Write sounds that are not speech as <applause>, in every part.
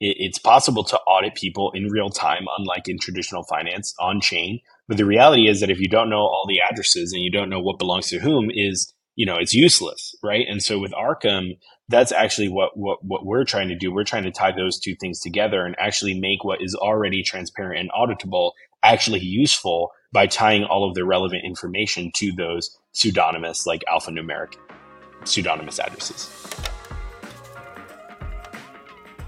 it, it's possible to audit people in real time, unlike in traditional finance on chain. But the reality is that if you don't know all the addresses and you don't know what belongs to whom, is you know it's useless, right? And so with Arkham, that's actually what what what we're trying to do. We're trying to tie those two things together and actually make what is already transparent and auditable actually useful by tying all of the relevant information to those pseudonymous, like alphanumeric pseudonymous addresses.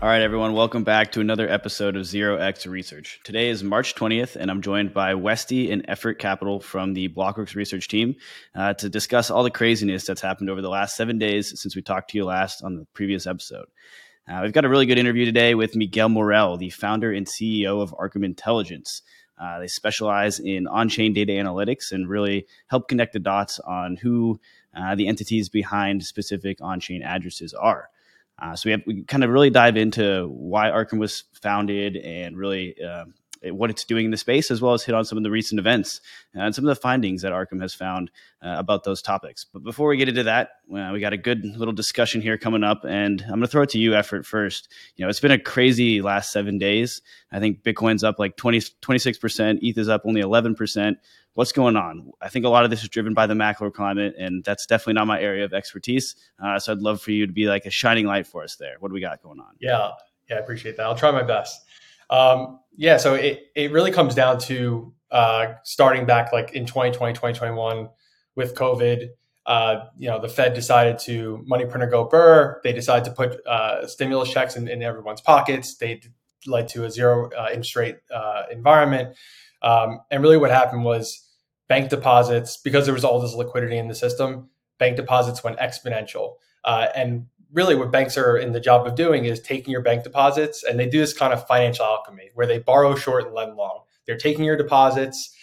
All right, everyone, welcome back to another episode of Zero X Research. Today is March 20th, and I'm joined by Westie and Effort Capital from the Blockworks research team uh, to discuss all the craziness that's happened over the last seven days since we talked to you last on the previous episode. Uh, we've got a really good interview today with Miguel Morel, the founder and CEO of Arkham Intelligence. Uh, they specialize in on chain data analytics and really help connect the dots on who uh, the entities behind specific on chain addresses are. Uh, so we have we kind of really dive into why Arkham was founded and really uh, what it's doing in the space, as well as hit on some of the recent events and some of the findings that Arkham has found uh, about those topics. But before we get into that, uh, we got a good little discussion here coming up, and I'm going to throw it to you, Effort, first. You know, it's been a crazy last seven days. I think Bitcoin's up like 20, 26%, ETH is up only 11% what's going on? I think a lot of this is driven by the macro climate, and that's definitely not my area of expertise. Uh, so I'd love for you to be like a shining light for us there. What do we got going on? Yeah, yeah, I appreciate that. I'll try my best. Um, yeah, so it, it really comes down to uh, starting back like in 2020, 2021 with COVID. Uh, you know, the Fed decided to money printer go burr. They decided to put uh, stimulus checks in, in, everyone's pockets. They led to a zero uh, interest rate uh, environment. Um, and really, what happened was bank deposits, because there was all this liquidity in the system, bank deposits went exponential. Uh, and really, what banks are in the job of doing is taking your bank deposits, and they do this kind of financial alchemy where they borrow short and lend long. They're taking your deposits.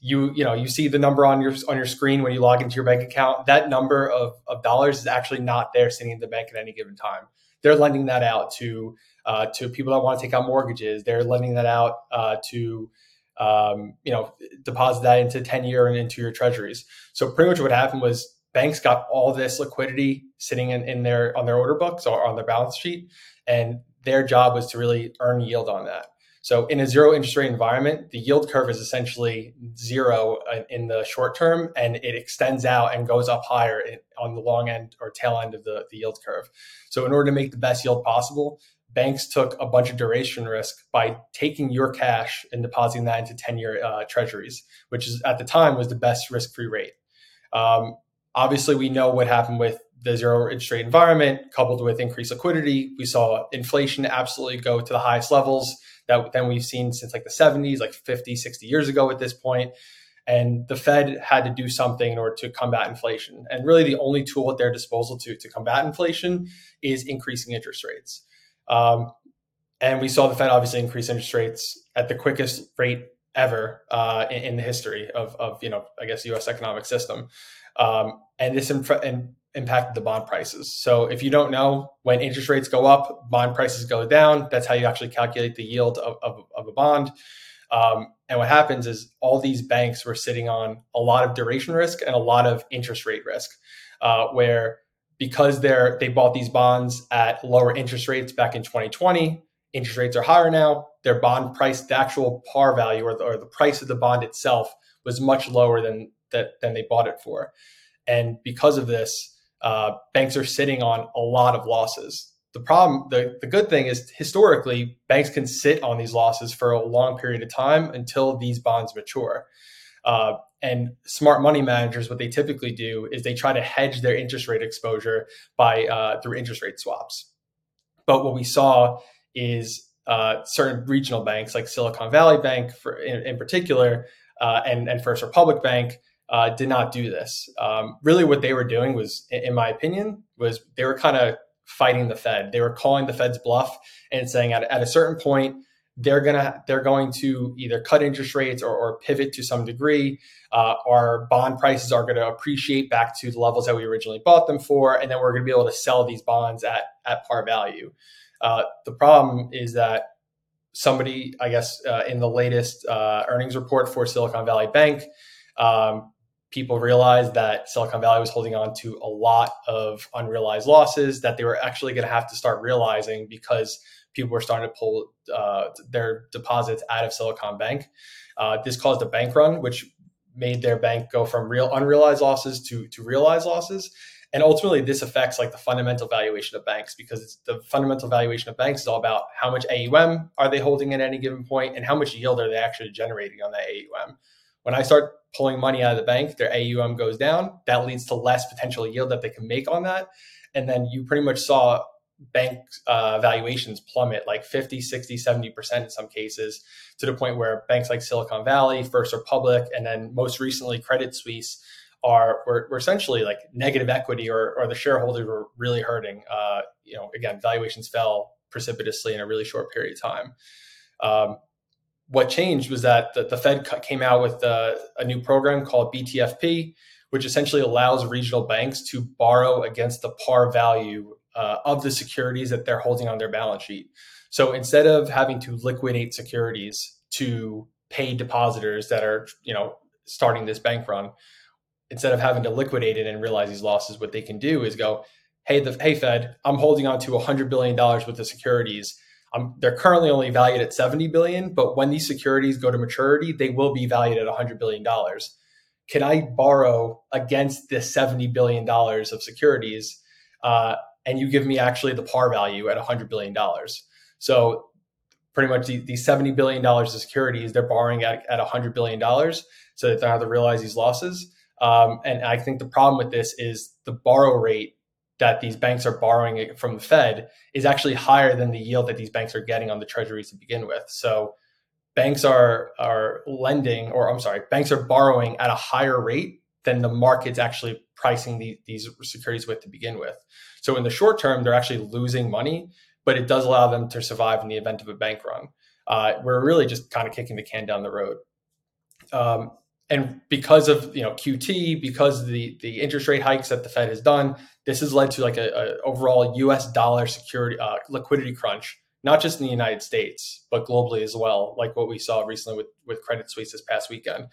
You you know you see the number on your on your screen when you log into your bank account. That number of, of dollars is actually not there sitting in the bank at any given time. They're lending that out to uh, to people that want to take out mortgages. They're lending that out uh, to um, you know, deposit that into 10 year and into your treasuries. So pretty much what happened was banks got all this liquidity sitting in, in their on their order books or on their balance sheet. And their job was to really earn yield on that. So in a zero interest rate environment, the yield curve is essentially zero in the short term, and it extends out and goes up higher on the long end or tail end of the, the yield curve. So in order to make the best yield possible, banks took a bunch of duration risk by taking your cash and depositing that into 10 year uh, treasuries, which is at the time was the best risk free rate. Um, obviously, we know what happened with the zero interest rate environment coupled with increased liquidity. We saw inflation absolutely go to the highest levels that then we've seen since like the 70s, like 50, 60 years ago at this point. And the Fed had to do something in order to combat inflation. And really, the only tool at their disposal to, to combat inflation is increasing interest rates. Um, and we saw the Fed obviously increase interest rates at the quickest rate ever uh, in, in, the history of, of, you know, I guess, U.S. economic system. Um, and this inf- and impacted the bond prices. So if you don't know, when interest rates go up, bond prices go down. That's how you actually calculate the yield of, of, of a bond. Um, and what happens is all these banks were sitting on a lot of duration risk and a lot of interest rate risk, uh, where because they're they bought these bonds at lower interest rates back in 2020 interest rates are higher now their bond price the actual par value or the, or the price of the bond itself was much lower than that than they bought it for. And because of this uh, banks are sitting on a lot of losses. The problem the, the good thing is historically banks can sit on these losses for a long period of time until these bonds mature. Uh, and smart money managers, what they typically do is they try to hedge their interest rate exposure by uh, through interest rate swaps. But what we saw is uh, certain regional banks, like Silicon Valley Bank, for, in, in particular, uh, and, and First Republic Bank, uh, did not do this. Um, really, what they were doing was, in my opinion, was they were kind of fighting the Fed. They were calling the Fed's bluff and saying at, at a certain point they're gonna they're going to either cut interest rates or, or pivot to some degree. Uh, our bond prices are going to appreciate back to the levels that we originally bought them for, and then we're going to be able to sell these bonds at at par value. Uh, the problem is that somebody, I guess, uh, in the latest uh, earnings report for Silicon Valley Bank, um, people realized that Silicon Valley was holding on to a lot of unrealized losses that they were actually going to have to start realizing because people were starting to pull uh, their deposits out of Silicon Bank. Uh, this caused a bank run, which made their bank go from real unrealized losses to to realized losses. And ultimately, this affects like the fundamental valuation of banks because the fundamental valuation of banks is all about how much AUM are they holding at any given point and how much yield are they actually generating on that AUM. When I start pulling money out of the bank, their AUM goes down. That leads to less potential yield that they can make on that. And then you pretty much saw bank uh, valuations plummet like 50, 60, 70% in some cases to the point where banks like Silicon Valley, First Republic, and then most recently Credit Suisse are were, were essentially like negative equity or, or the shareholders were really hurting. Uh, you know, again, valuations fell precipitously in a really short period of time. Um, what changed was that the, the Fed came out with a, a new program called BTFP, which essentially allows regional banks to borrow against the par value uh, of the securities that they're holding on their balance sheet. So instead of having to liquidate securities to pay depositors that are, you know, starting this bank run, instead of having to liquidate it and realize these losses, what they can do is go, hey, the hey Fed, I'm holding on to 100 billion dollars worth of securities. Um, they're currently only valued at 70 billion, but when these securities go to maturity, they will be valued at 100 billion dollars. Can I borrow against the 70 billion dollars of securities, uh, and you give me actually the par value at 100 billion dollars? So pretty much the, the 70 billion dollars of securities they're borrowing at, at 100 billion dollars, so that they don't have to realize these losses. Um, and I think the problem with this is the borrow rate that these banks are borrowing from the Fed is actually higher than the yield that these banks are getting on the treasuries to begin with. So banks are are lending, or I'm sorry, banks are borrowing at a higher rate than the market's actually pricing the, these securities with to begin with. So in the short term, they're actually losing money, but it does allow them to survive in the event of a bank run. Uh, we're really just kind of kicking the can down the road. Um, and because of you know QT, because of the the interest rate hikes that the Fed has done, this has led to like a, a overall U.S. dollar security uh, liquidity crunch, not just in the United States but globally as well, like what we saw recently with with Credit Suisse this past weekend.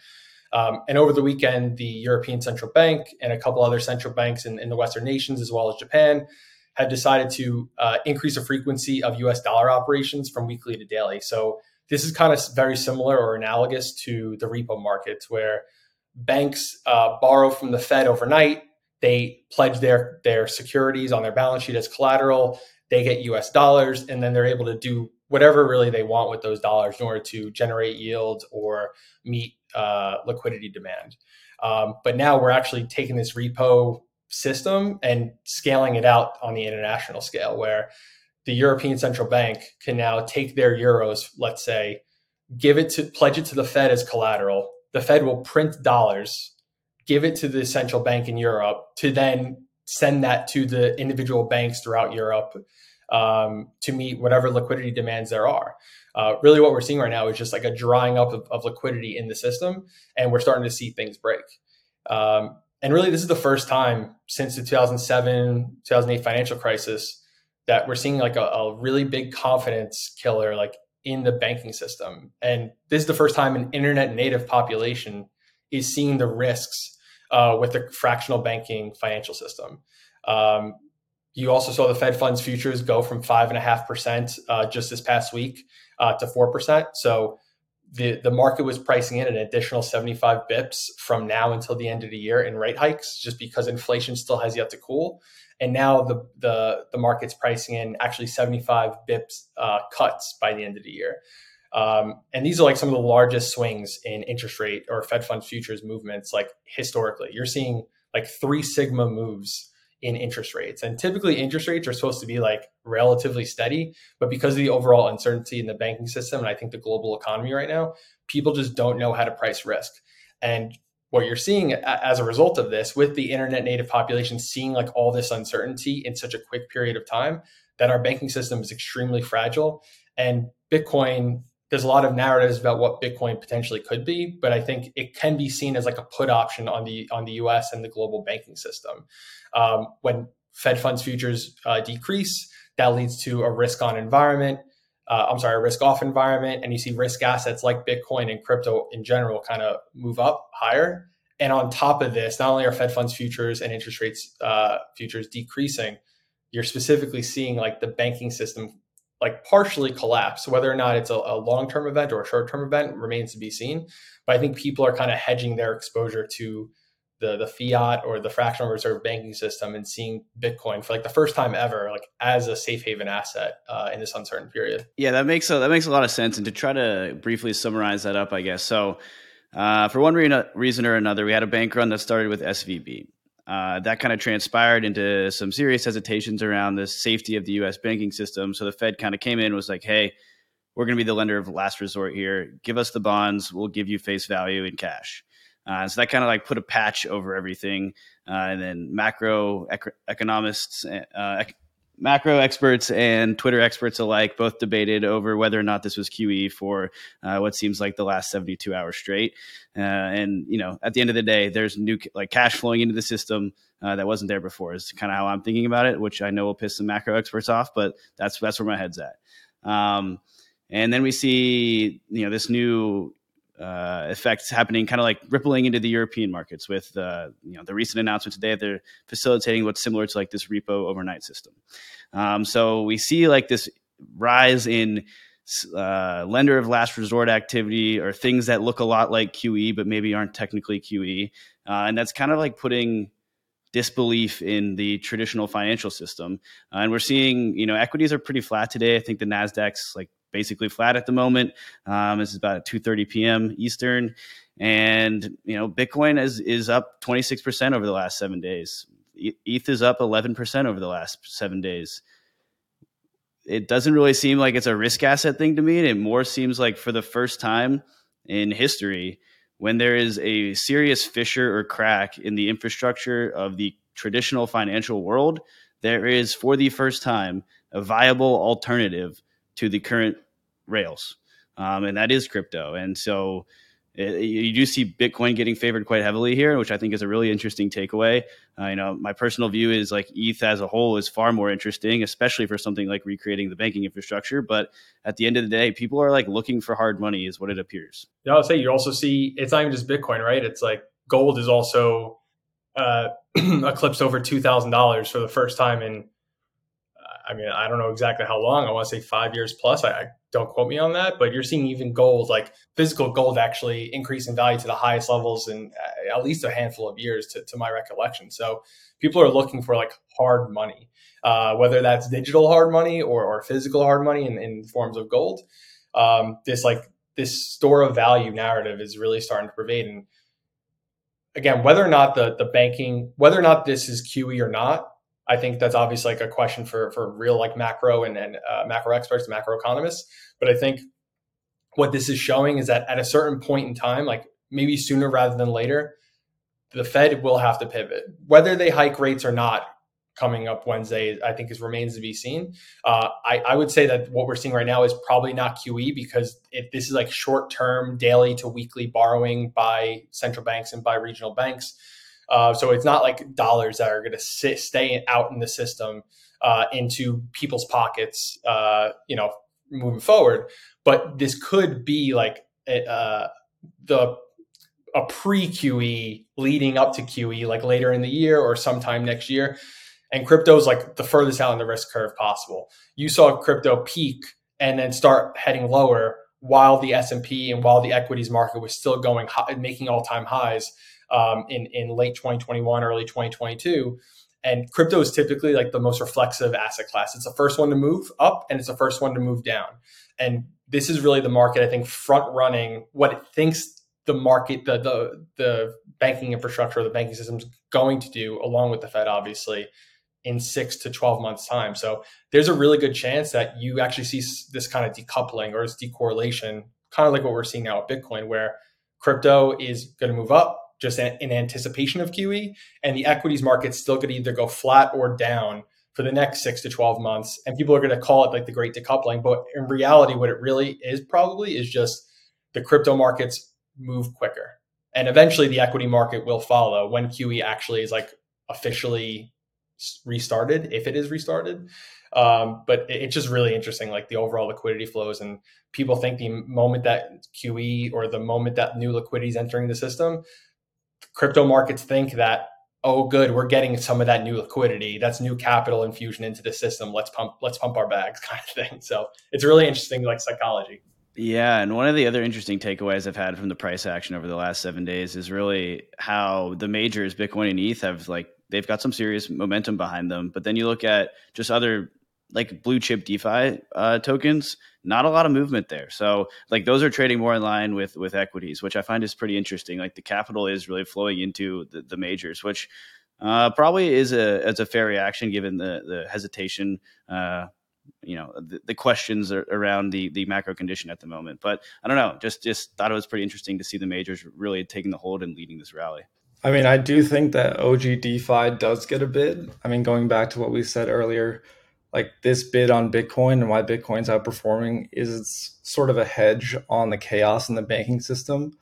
Um, and over the weekend, the European Central Bank and a couple other central banks in, in the Western nations, as well as Japan, had decided to uh, increase the frequency of U.S. dollar operations from weekly to daily. So this is kind of very similar or analogous to the repo markets where banks uh, borrow from the Fed overnight. They pledge their, their securities on their balance sheet as collateral. They get US dollars, and then they're able to do whatever really they want with those dollars in order to generate yield or meet uh, liquidity demand. Um, but now we're actually taking this repo system and scaling it out on the international scale where the European Central Bank can now take their euros, let's say, give it to pledge it to the Fed as collateral. The Fed will print dollars, give it to the central bank in Europe to then send that to the individual banks throughout Europe um, to meet whatever liquidity demands there are. Uh, really, what we're seeing right now is just like a drying up of, of liquidity in the system, and we're starting to see things break. Um, and really, this is the first time since the 2007 2008 financial crisis that we're seeing like a, a really big confidence killer like in the banking system. And this is the first time an internet native population is seeing the risks uh, with the fractional banking financial system. Um, you also saw the Fed funds futures go from five and a half percent uh, just this past week uh, to four percent. So the the market was pricing in an additional 75 bips from now until the end of the year in rate hikes, just because inflation still has yet to cool and now the the the market's pricing in actually 75 bips uh, cuts by the end of the year. Um, and these are like some of the largest swings in interest rate or Fed funds futures movements, like historically. You're seeing like three sigma moves in interest rates. And typically, interest rates are supposed to be like relatively steady, but because of the overall uncertainty in the banking system and I think the global economy right now, people just don't know how to price risk. And what you're seeing as a result of this with the internet native population seeing like all this uncertainty in such a quick period of time that our banking system is extremely fragile and bitcoin there's a lot of narratives about what bitcoin potentially could be but i think it can be seen as like a put option on the on the us and the global banking system um, when fed funds futures uh, decrease that leads to a risk on environment uh, I'm sorry, a risk off environment, and you see risk assets like Bitcoin and crypto in general kind of move up higher. And on top of this, not only are Fed funds futures and interest rates uh, futures decreasing, you're specifically seeing like the banking system like partially collapse. Whether or not it's a, a long term event or a short term event remains to be seen. But I think people are kind of hedging their exposure to the the fiat or the fractional reserve banking system and seeing Bitcoin for like the first time ever, like as a safe haven asset uh, in this uncertain period. Yeah, that makes a, that makes a lot of sense. And to try to briefly summarize that up, I guess so. Uh, for one reason or another, we had a bank run that started with SVB. Uh, that kind of transpired into some serious hesitations around the safety of the U.S. banking system. So the Fed kind of came in, was like, "Hey, we're going to be the lender of last resort here. Give us the bonds. We'll give you face value in cash." Uh, so that kind of like put a patch over everything. Uh, and then macro ec- economists, uh, ec- macro experts, and Twitter experts alike both debated over whether or not this was QE for uh, what seems like the last 72 hours straight. Uh, and you know, at the end of the day, there's new like cash flowing into the system. Uh, that wasn't there before is kind of how I'm thinking about it, which I know will piss some macro experts off, but that's that's where my head's at. Um, and then we see, you know, this new uh, effects happening, kind of like rippling into the European markets with uh, you know the recent announcement today. They're facilitating what's similar to like this repo overnight system. Um, so we see like this rise in uh, lender of last resort activity or things that look a lot like QE but maybe aren't technically QE, uh, and that's kind of like putting disbelief in the traditional financial system. Uh, and we're seeing, you know, equities are pretty flat today. I think the Nasdaq's like basically flat at the moment. Um, this is about 2:30 p.m. Eastern, and you know Bitcoin is is up 26 percent over the last seven days. ETH is up 11 percent over the last seven days. It doesn't really seem like it's a risk asset thing to me. It more seems like for the first time in history, when there is a serious fissure or crack in the infrastructure of the traditional financial world, there is for the first time a viable alternative to the current rails, um, and that is crypto. And so uh, you do see Bitcoin getting favored quite heavily here, which I think is a really interesting takeaway. Uh, you know, my personal view is like ETH as a whole is far more interesting, especially for something like recreating the banking infrastructure. But at the end of the day, people are like looking for hard money, is what it appears. Yeah, I'll say you also see it's not even just Bitcoin, right? It's like gold is also uh, <clears throat> eclipsed over two thousand dollars for the first time in I mean, I don't know exactly how long. I want to say five years plus. I, I, don't quote me on that, but you're seeing even gold, like physical gold, actually increase in value to the highest levels in uh, at least a handful of years, to, to my recollection. So people are looking for like hard money, uh, whether that's digital hard money or, or physical hard money in, in forms of gold. Um, this like this store of value narrative is really starting to pervade. And again, whether or not the the banking, whether or not this is QE or not, I think that's obviously like a question for for real like macro and, and uh, macro experts, macro economists. But I think what this is showing is that at a certain point in time, like maybe sooner rather than later, the Fed will have to pivot. Whether they hike rates or not coming up Wednesday, I think is remains to be seen. Uh, I, I, would say that what we're seeing right now is probably not QE because it, this is like short term, daily to weekly borrowing by central banks and by regional banks. Uh, so it's not like dollars that are going to stay out in the system uh, into people's pockets, uh, you know, moving forward. But this could be like a, uh, the a pre QE leading up to QE, like later in the year or sometime next year. And crypto is like the furthest out on the risk curve possible. You saw crypto peak and then start heading lower while the S and while the equities market was still going high, making all time highs um, in in late 2021, early 2022. And crypto is typically like the most reflexive asset class. It's the first one to move up, and it's the first one to move down. And this is really the market, I think, front running what it thinks the market, the the the banking infrastructure, the banking system is going to do, along with the Fed, obviously, in six to 12 months time. So there's a really good chance that you actually see this kind of decoupling or this decorrelation, kind of like what we're seeing now with Bitcoin, where crypto is going to move up, just in anticipation of QE, and the equities market's still going to either go flat or down for the next six to 12 months. And people are going to call it like the great decoupling. But in reality, what it really is probably is just the crypto markets move quicker. And eventually the equity market will follow when QE actually is like officially restarted, if it is restarted. Um, but it's just really interesting, like the overall liquidity flows. And people think the moment that QE or the moment that new liquidity is entering the system, crypto markets think that oh, good, we're getting some of that new liquidity. That's new capital infusion into the system. Let's pump, let's pump our bags, <laughs> kind of thing. So it's really interesting, like psychology. Yeah, and one of the other interesting takeaways I've had from the price action over the last seven days is really how the majors, Bitcoin and ETH, have like they've got some serious momentum behind them. But then you look at just other like blue chip DeFi uh, tokens, not a lot of movement there. So like those are trading more in line with with equities, which I find is pretty interesting. Like the capital is really flowing into the, the majors, which uh, probably is a as a fair reaction given the the hesitation. Uh, you know the, the questions around the the macro condition at the moment, but I don't know. Just just thought it was pretty interesting to see the majors really taking the hold and leading this rally. I mean, I do think that OG DeFi does get a bid. I mean, going back to what we said earlier, like this bid on Bitcoin and why Bitcoin's outperforming is it's sort of a hedge on the chaos in the banking system.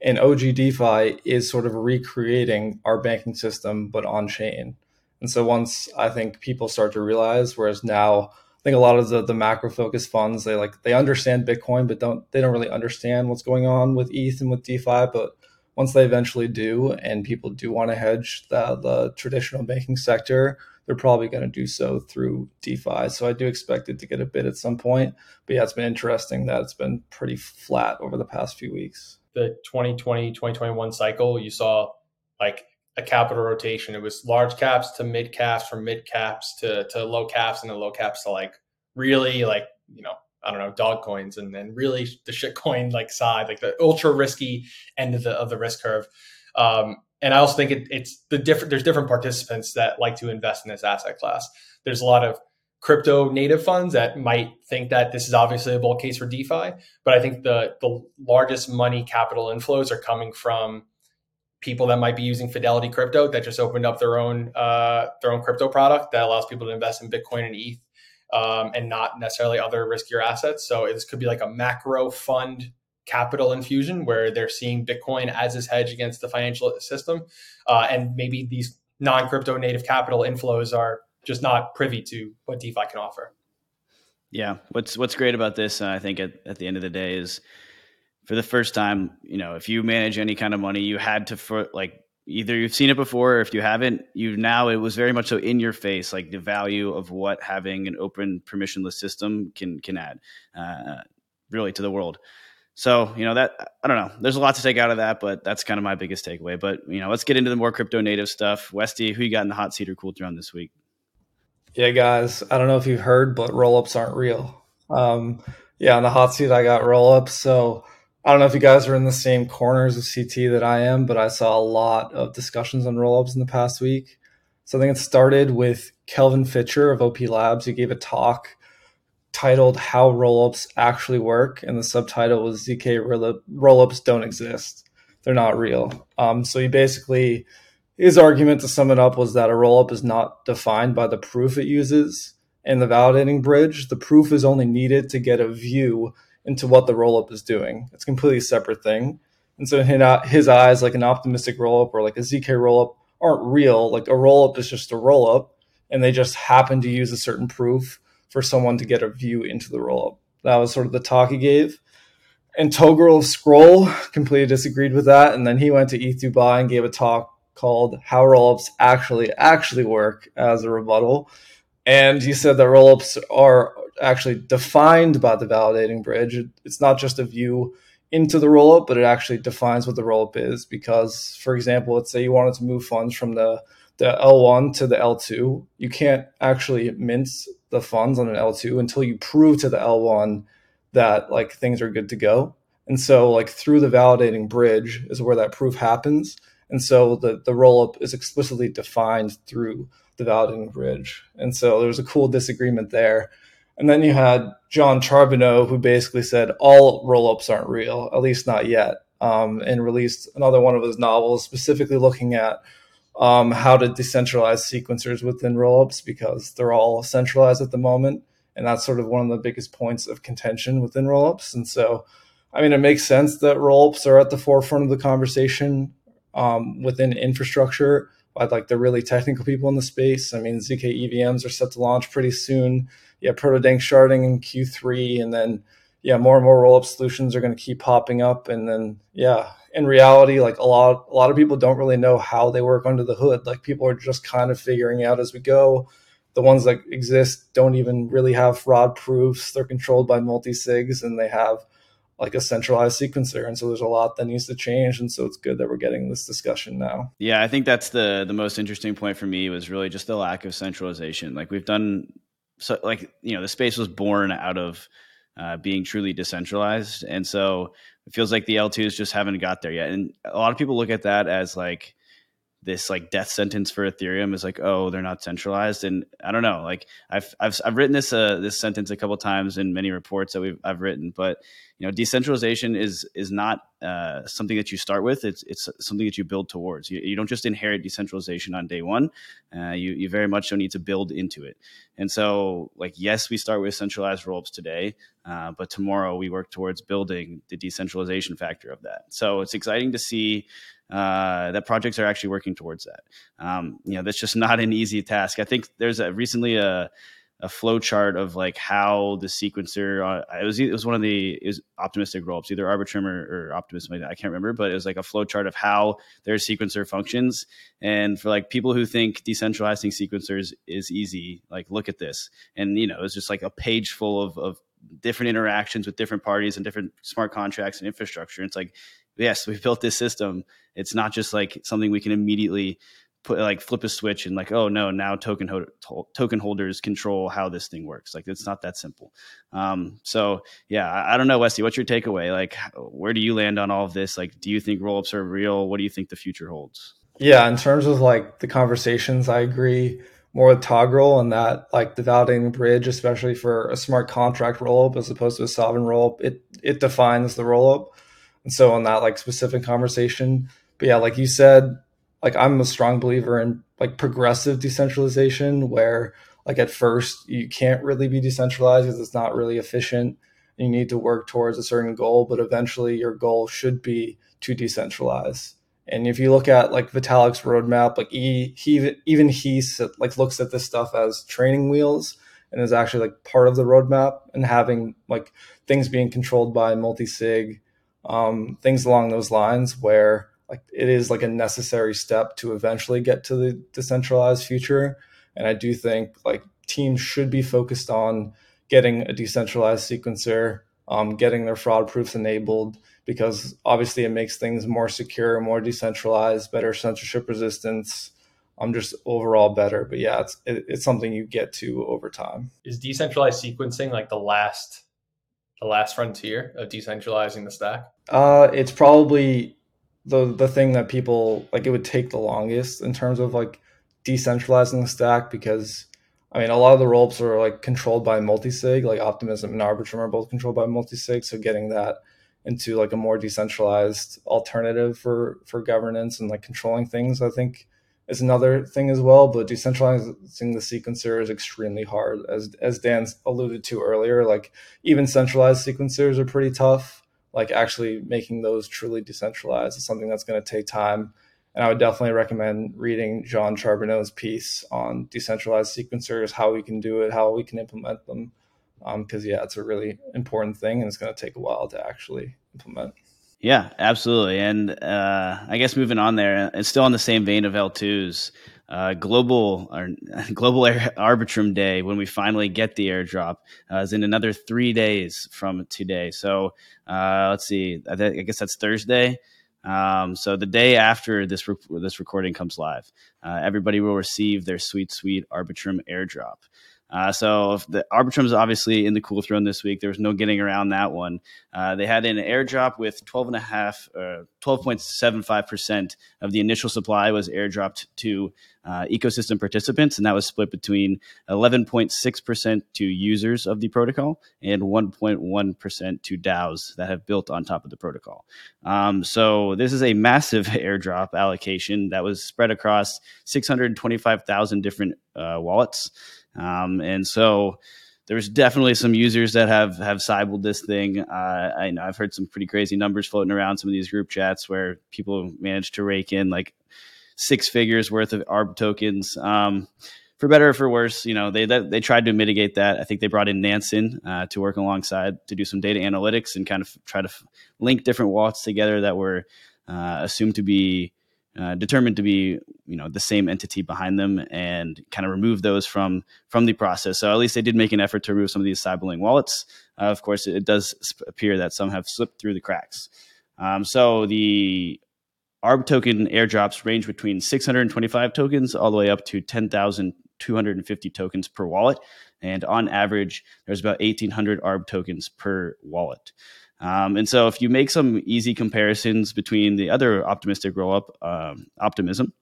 And OG DeFi is sort of recreating our banking system, but on chain. And so once I think people start to realize, whereas now I think a lot of the, the macro focused funds, they like they understand Bitcoin, but don't they don't really understand what's going on with ETH and with DeFi. But once they eventually do, and people do want to hedge the, the traditional banking sector, they're probably going to do so through DeFi. So I do expect it to get a bit at some point. But yeah, it's been interesting that it's been pretty flat over the past few weeks. The 2020 2021 cycle, you saw like a capital rotation. It was large caps to mid caps, from mid caps to, to low caps, and then low caps to like really like, you know, I don't know, dog coins and then really the shit coin like side, like the ultra risky end of the of the risk curve. Um, and I also think it, it's the different. There's different participants that like to invest in this asset class. There's a lot of crypto native funds that might think that this is obviously a bull case for DeFi, but I think the the largest money capital inflows are coming from people that might be using Fidelity Crypto that just opened up their own uh, their own crypto product that allows people to invest in Bitcoin and ETH um, and not necessarily other riskier assets. So this could be like a macro fund capital infusion where they're seeing Bitcoin as this hedge against the financial system. Uh, and maybe these non crypto native capital inflows are just not privy to what DeFi can offer. Yeah. What's, what's great about this, uh, I think at, at the end of the day is for the first time, you know, if you manage any kind of money, you had to, for, like, either you've seen it before or if you haven't you now it was very much so in your face like the value of what having an open permissionless system can can add uh, really to the world so, you know, that I don't know. There's a lot to take out of that, but that's kind of my biggest takeaway. But, you know, let's get into the more crypto native stuff. Westie, who you got in the hot seat or cool throne this week? Yeah, guys, I don't know if you've heard, but rollups aren't real. Um, yeah, on the hot seat, I got rollups. So I don't know if you guys are in the same corners of CT that I am, but I saw a lot of discussions on rollups in the past week. So I think it started with Kelvin Fichter of OP Labs. He gave a talk titled How Rollups Actually Work, and the subtitle was ZK Rollups Don't Exist. They're not real. Um, so he basically, his argument to sum it up was that a rollup is not defined by the proof it uses in the validating bridge. The proof is only needed to get a view into what the rollup is doing. It's a completely separate thing. And so his uh, eyes, like an optimistic rollup or like a ZK rollup aren't real. Like a rollup is just a rollup, and they just happen to use a certain proof for someone to get a view into the rollup. That was sort of the talk he gave. And Toghrul of Scroll completely disagreed with that. And then he went to ETH Dubai and gave a talk called How Rollups Actually Actually Work as a rebuttal. And he said that rollups are actually defined by the validating bridge. It's not just a view into the rollup, but it actually defines what the rollup is. Because, for example, let's say you wanted to move funds from the the L1 to the L2, you can't actually mint the funds on an L2 until you prove to the L1 that like things are good to go. And so like through the validating bridge is where that proof happens. And so the, the rollup is explicitly defined through the validating bridge. And so there's a cool disagreement there. And then you had Jon Charbonneau, who basically said all rollups aren't real, at least not yet, um, and released another one of his novels specifically looking at um, how to decentralize sequencers within rollups because they're all centralized at the moment. And that's sort of one of the biggest points of contention within rollups. And so, I mean, it makes sense that rollups are at the forefront of the conversation um, within infrastructure by like the really technical people in the space. I mean, ZK EVMs are set to launch pretty soon. Yeah, Proto-Danksharding in Q3, and then yeah, more and more roll up solutions are going to keep popping up. And then, yeah, in reality, like a lot, a lot of people don't really know how they work under the hood. Like people are just kind of figuring out as we go. The ones that exist don't even really have fraud proofs. They're controlled by multi sigs and they have like a centralized sequencer. And so there's a lot that needs to change. And so it's good that we're getting this discussion now. Yeah, I think that's the the most interesting point for me was really just the lack of centralization. Like we've done so like, you know, the space was born out of uh, being truly decentralized. And so it feels like the L2s just haven't got there yet. And a lot of people look at that as like this like death sentence for Ethereum is like, oh, they're not centralized. And I don't know, like I've I've I've written this uh this sentence a couple times in many reports that we've I've written, but you know, decentralization is is not uh, something that you start with. It's it's something that you build towards. You, you don't just inherit decentralization on day one. Uh, you you very much so need to build into it. And so, like, yes, we start with centralized rollups today, uh, but tomorrow we work towards building the decentralization factor of that. So it's exciting to see uh, that projects are actually working towards that. Um, you know, that's just <laughs> not an easy task. I think there's a recently a a flow chart of like how the sequencer uh, it was it was one of the it was optimistic rollups either arbitrum or, or optimism i can't remember but it was like a flow chart of how their sequencer functions and for like people who think decentralizing sequencers is easy like look at this and you know it's just like a page full of, of different interactions with different parties and different smart contracts and infrastructure it's like yes we built this system. It's not just like something we can immediately put like flip a switch and like oh no now token ho- to- token holders control how this thing works. Like it's not that simple. Um, so yeah I, I, don't know Westie what's your takeaway? Like where do you land on all of this? Like do you think rollups are real? What do you think the future holds? Yeah in terms of like the conversations i agree more with Toghrul and that like the validating bridge especially for a smart contract rollup as opposed to a sovereign rollup it it defines the rollup and so on that like specific conversation. But yeah like you said like I'm a strong believer in like progressive decentralization where like at first you can't really be decentralized because it's not really efficient. You need to work towards a certain goal but eventually your goal should be to decentralize. And if you look at like vitalik's roadmap like he, he even he like looks at this stuff as training wheels and is actually like part of the roadmap and having like things being controlled by multi-sig um, things along those lines where like it is like a necessary step to eventually get to the decentralized future. And i do think like teams should be focused on getting a decentralized sequencer um, getting their fraud proofs enabled because obviously it makes things more secure more decentralized better censorship resistance i'm just overall better. But yeah it's it, it's something you get to over time. Is decentralized sequencing like the last the last frontier of decentralizing the stack uh it's probably the the thing that people like it would take the longest in terms of like decentralizing the stack because I mean a lot of the rollups are like controlled by multi-sig, like Optimism and Arbitrum are both controlled by multi-sig. So getting that into like a more decentralized alternative for for governance and like controlling things, I think is another thing as well. But decentralizing the sequencer is extremely hard, as as Dan alluded to earlier. Like even centralized sequencers are pretty tough like actually making those truly decentralized is something that's going to take time. And I would definitely recommend reading Jon Charbonneau's piece on decentralized sequencers, how we can do it, how we can implement them. Because, um, yeah, it's a really important thing and it's going to take a while to actually implement. Yeah, absolutely. And uh, I guess moving on there, and still on the same vein of L2s, uh, global or <laughs> global Air, Arbitrum Day when we finally get the airdrop uh, is in another three days from today. So uh, let's see, I, th- I, guess that's Thursday. Um, so the day after this re- this recording comes live, uh, everybody will receive their sweet sweet Arbitrum airdrop. Uh, so the Arbitrum is obviously in the cool throne this week. There was no getting around that one. Uh, they had an airdrop with 12 and a half, uh, 12.75% of the initial supply was airdropped to uh, ecosystem participants, and that was split between 11.6% to users of the protocol and 1.1% to DAOs that have built on top of the protocol. Um, so this is a massive <laughs> airdrop allocation that was spread across 625,000 different uh, wallets. Um, and so there's definitely some users that have have sybilled this thing. Uh, I know I've heard some pretty crazy numbers floating around some of these group chats where people managed to rake in like six figures worth of ARB tokens. Um, for better or for worse, you know, they they tried to mitigate that. I think they brought in Nansen uh, to work alongside to do some data analytics and kind of try to f- link different wallets together that were uh, assumed to be uh, determined to be you know the same entity behind them and kind of remove those from from the process. So at least they did make an effort to remove some of these Sybilling wallets. Uh, of course it, does appear that some have slipped through the cracks. Um, so the arb token airdrops range between 625 tokens all the way up to 10250 tokens per wallet. And on average there's about 1800 arb tokens per wallet um, and so if you make some easy comparisons between the other optimistic roll up um, optimism,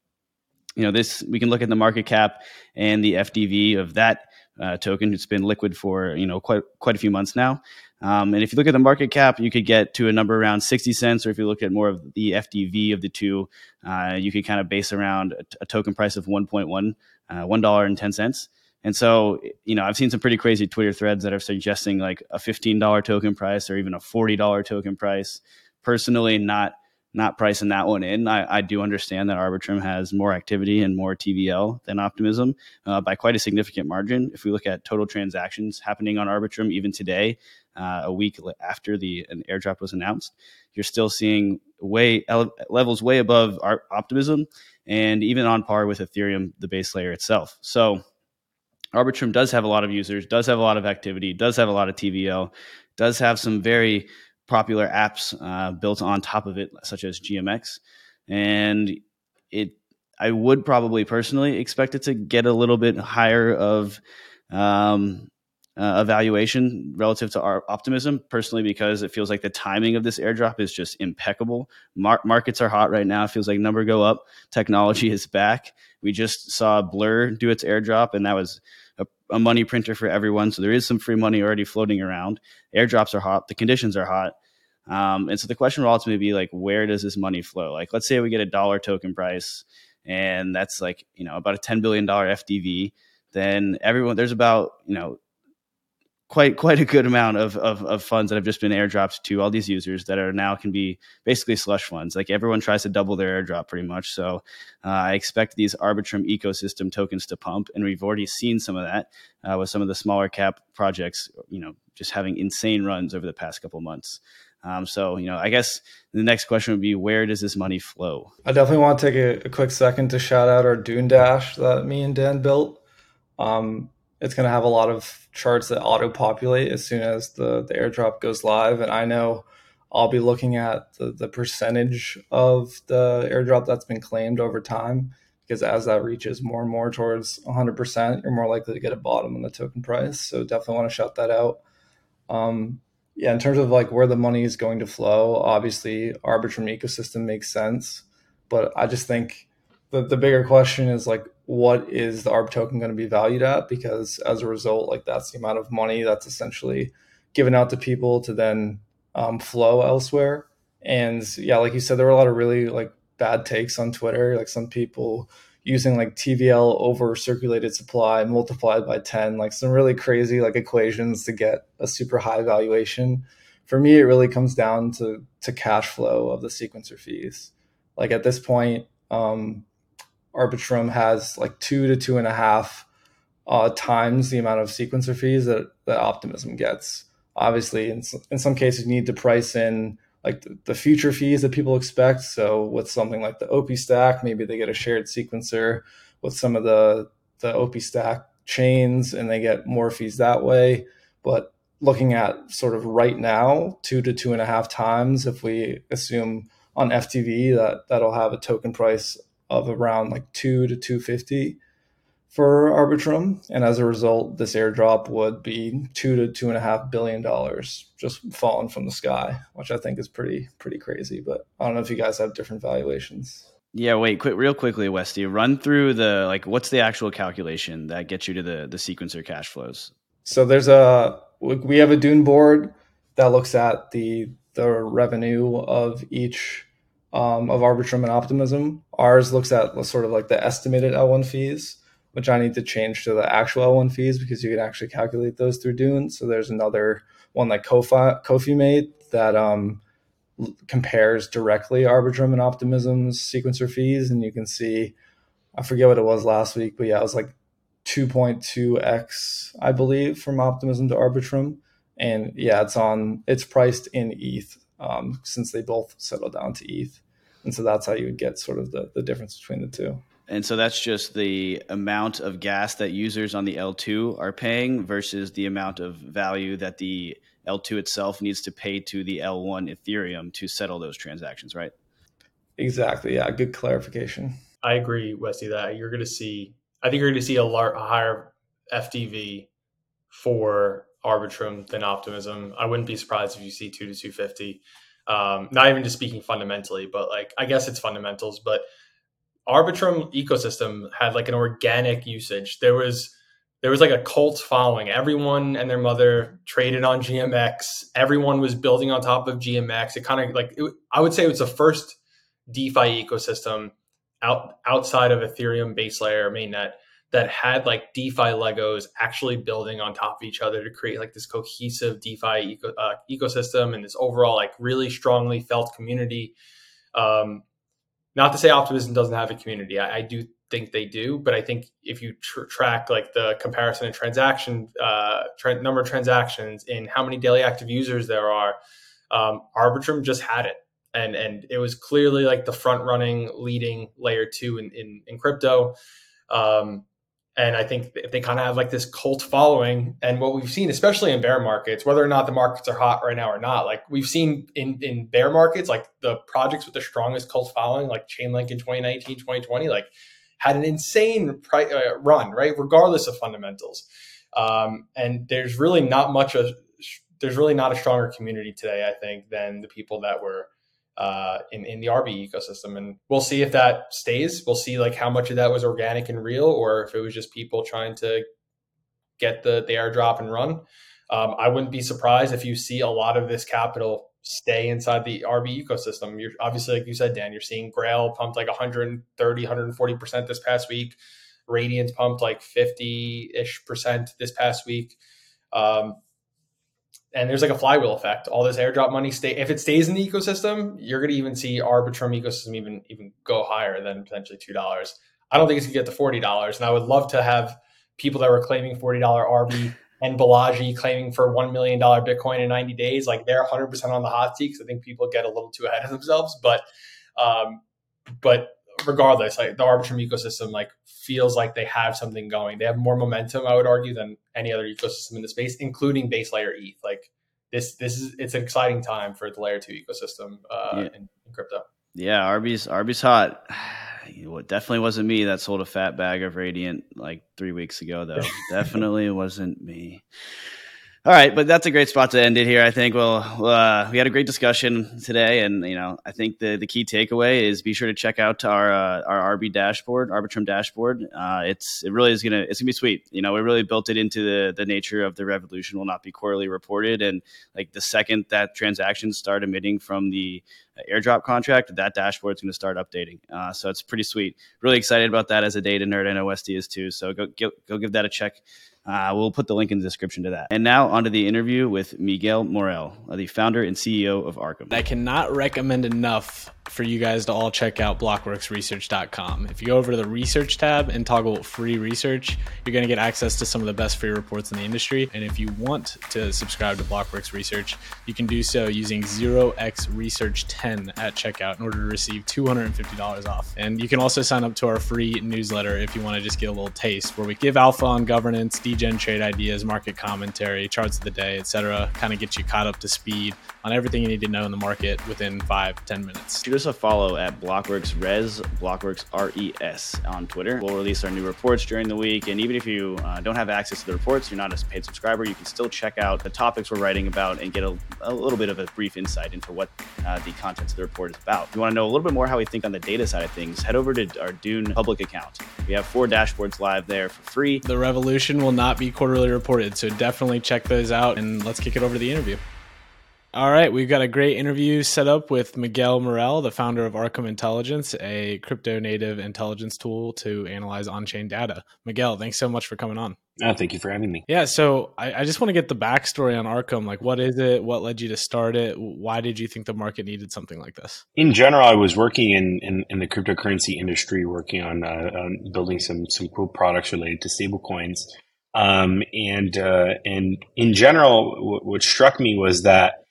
you know, this we can look at the market cap and the FDV of that uh, token. It's been liquid for you know quite quite a few months now. Um, and if you look at the market cap, you could get to a number around 60 cents. Or if you look at more of the FDV of the two, uh, you could kind of base around a, a token price of 1.1, uh, $1.10. And so, you know, I've seen some pretty crazy Twitter threads that are suggesting like a $15 token price or even a $40 token price. Personally, not not pricing that one in. I, I do understand that Arbitrum has more activity and more TVL than Optimism uh, by quite a significant margin. If we look at total transactions happening on Arbitrum even today, uh, a week after the an airdrop was announced, you're still seeing way ele- levels way above our Optimism and even on par with Ethereum, the base layer itself. So Arbitrum does have a lot of users, does have a lot of activity, does have a lot of TVL, does have some very popular apps uh, built on top of it, such as GMX, and it. I would probably personally expect it to get a little bit higher of um, uh, evaluation relative to our optimism personally because it feels like the timing of this airdrop is just impeccable. Mar- markets are hot right now. It feels like number go up. Technology is back. We just saw blur do its airdrop and that was a, money printer for everyone so there is some free money already floating around. Airdrops are hot the conditions are hot. Um, and so the question will ultimately be like where does this money flow? Like let's say we get a dollar token price and that's like you know about a $10 billion fdv then everyone there's about you know quite quite a good amount of, of, of funds that have just been airdropped to all these users that are now can be basically slush funds. Like everyone tries to double their airdrop pretty much. So uh, I expect these Arbitrum ecosystem tokens to pump, and we've already seen some of that uh, with some of the smaller cap projects. You know, just having insane runs over the past couple months. Um, so, you know, I guess the next question would be where does this money flow? I definitely want to take a, a quick second to shout out our Dune Dash that me and Dan built. Um, it's going to have a lot of charts that auto populate as soon as the, the airdrop goes live. And I know I'll be looking at the, the percentage of the airdrop that's been claimed over time because as that reaches more and more towards 100%, you're more likely to get a bottom in the token price. So definitely want to shout that out. Um, yeah, in terms of like where the money is going to flow, obviously Arbitrum ecosystem makes sense, but I just think the, the bigger question is like what is the arb token going to be valued at? Because as a result like that's the amount of money that's essentially given out to people to then um, flow elsewhere. And yeah like you said there were a lot of really like bad takes on twitter like some people using like tvl over circulated supply multiplied by 10 like some really crazy like equations to get a super high valuation. For me it really comes down to to cash flow of the sequencer fees. Like at this point um, Arbitrum has like two to two and a half uh, times the amount of sequencer fees that, that Optimism gets. Obviously, in, in some cases, you need to price in like the, the future fees that people expect. So with something like the OP stack, maybe they get a shared sequencer with some of the the OP stack chains, and they get more fees that way. But looking at sort of right now, two to two and a half times, if we assume on FDV that that'll have a token price of around like two to 250 for Arbitrum. And as a result, this airdrop would be two to two and a half billion dollars just falling from the sky, which I think is pretty, pretty crazy. But I don't know if you guys have different valuations. Yeah, wait, quick, real quickly, Westie, run through the like, what's the actual calculation that gets you to the the sequencer cash flows? So there's a we have a Dune board that looks at the the revenue of each um, of Arbitrum and Optimism. Ours looks at sort of like the estimated L1 fees, which I need to change to the actual L1 fees because you can actually calculate those through Dune. So there's another one that Kofi, Kofi made that um, compares directly Arbitrum and Optimism's sequencer fees. And you can see, I forget what it was last week, but yeah, it was like 2.2x, I believe, from Optimism to Arbitrum. And yeah, it's on, it's priced in ETH um, since they both settle down to ETH. And so that's how you would get sort of the, the difference between the two. And so that's just the amount of gas that users on the L2 are paying versus the amount of value that the L2 itself needs to pay to the L1 Ethereum to settle those transactions, right? Exactly. Yeah. Good clarification. I agree, Westy, that you're going to see, I think you're going to see a, lar- a higher FDV for Arbitrum than Optimism. I wouldn't be surprised if you see two to 250. Um, not even just speaking fundamentally, but like, I guess it's fundamentals, but Arbitrum ecosystem had like an organic usage. There was, there was like a cult following. Everyone and their mother traded on GMX. Everyone was building on top of GMX. It kind of like it, I would say it was the first DeFi ecosystem out outside of Ethereum base layer mainnet that had like DeFi Legos actually building on top of each other to create like this cohesive DeFi eco, uh, ecosystem and this overall like really strongly felt community. Um, not to say Optimism doesn't have a community. I, I do think they do, but I think if you tr- track like the comparison and transaction uh, tra- number of transactions in how many daily active users there are, um, Arbitrum just had it, and and it was clearly like the front running leading layer two in in, in crypto. Um, and I think they kind of have like this cult following. And what we've seen, especially in bear markets, whether or not the markets are hot right now or not, like we've seen in, in bear markets, like the projects with the strongest cult following, like Chainlink in 2019, 2020, like had an insane uh, run, right? Regardless of fundamentals. Um, and there's really not much of, there's really not a stronger community today, I think, than the people that were uh, in, in the Arby ecosystem. And we'll see if that stays. We'll see like how much of that was organic and real, or if it was just people trying to get the, the airdrop and run. Um, I wouldn't be surprised if you see a lot of this capital stay inside the Arby ecosystem. You're obviously, like you said, Dan, you're seeing Grail pumped like 130, 140% this past week. Radiant pumped like 50 ish percent this past week. Um, and there's like a flywheel effect. All this airdrop money stay if it stays in the ecosystem, you're gonna even see Arbitrum ecosystem even even go higher than potentially two dollars. I don't think it's gonna get to forty dollars. And I would love to have people that were claiming forty dollar ARB <laughs> and Balaji claiming for $1 million Bitcoin in 90 days, like they're 100% on the hot seat because I think people get a little too ahead of themselves. But, um, but regardless, like the Arbitrum ecosystem, like feels like they have something going. They have more momentum, I would argue, than any other ecosystem in the space, including base layer ETH. Like this, this is it's an exciting time for the layer two ecosystem uh, yeah. in, in crypto. Yeah, Arby's Arby's hot. <sighs> It definitely wasn't me that sold a fat bag of Radiant like three weeks ago, though. <laughs> definitely wasn't me. All right, but that's a great spot to end it here. I think. Well, uh, we had a great discussion today, and you know, I think the the key takeaway is be sure to check out our uh, our Arby dashboard, Arbitrum dashboard. Uh, it's it really is gonna it's gonna be sweet. You know, we really built it into the the nature of the revolution will not be quarterly reported, and like the second that transactions start emitting from the airdrop contract, that dashboard is going to start updating. Uh, so it's pretty sweet. Really excited about that as a data nerd. I know Westie is too. So go, go, go give that a check. Uh, we'll put the link in the description to that. And now onto the interview with Miguel Morel, uh, the founder and CEO of Arkham. I cannot recommend enough for you guys to all check out blockworksresearch.com. If you go over to the research tab and toggle free research, you're going to get access to some of the best free reports in the industry. And if you want to subscribe to Blockworks Research, you can do so using 0x Research 10 at checkout in order to receive $250 off. And you can also sign up to our free newsletter if you want to just get a little taste where we give alpha on governance, degen trade ideas, market commentary, charts of the day, etc. Kind of get you caught up to speed on everything you need to know in the market within five, 10 minutes us a follow at Blockworks Res, Blockworks RES on Twitter. We'll release our new reports during the week. And even if you uh, don't have access to the reports, you're not a paid subscriber, you can still check out the topics we're writing about and get a, a little bit of a brief insight into what uh, the contents of the report is about. If you want to know a little bit more how we think on the data side of things, head over to our Dune public account. We have four dashboards live there for free. The revolution will not be quarterly reported, so definitely check those out and let's kick it over to the interview. All right, we've got a great interview set up with Miguel Morel, the founder of Arkham Intelligence, a crypto native intelligence tool to analyze on chain data. Miguel, thanks so much for coming on. Oh, thank you for having me. Yeah, so I, I just want to get the backstory on Arkham. Like, what is it? What led you to start it? Why did you think the market needed something like this? In general, I was working in, in, in the cryptocurrency industry, working on, uh, on, building some some cool products related to stablecoins. Um, and uh, and in general, w- what struck me was that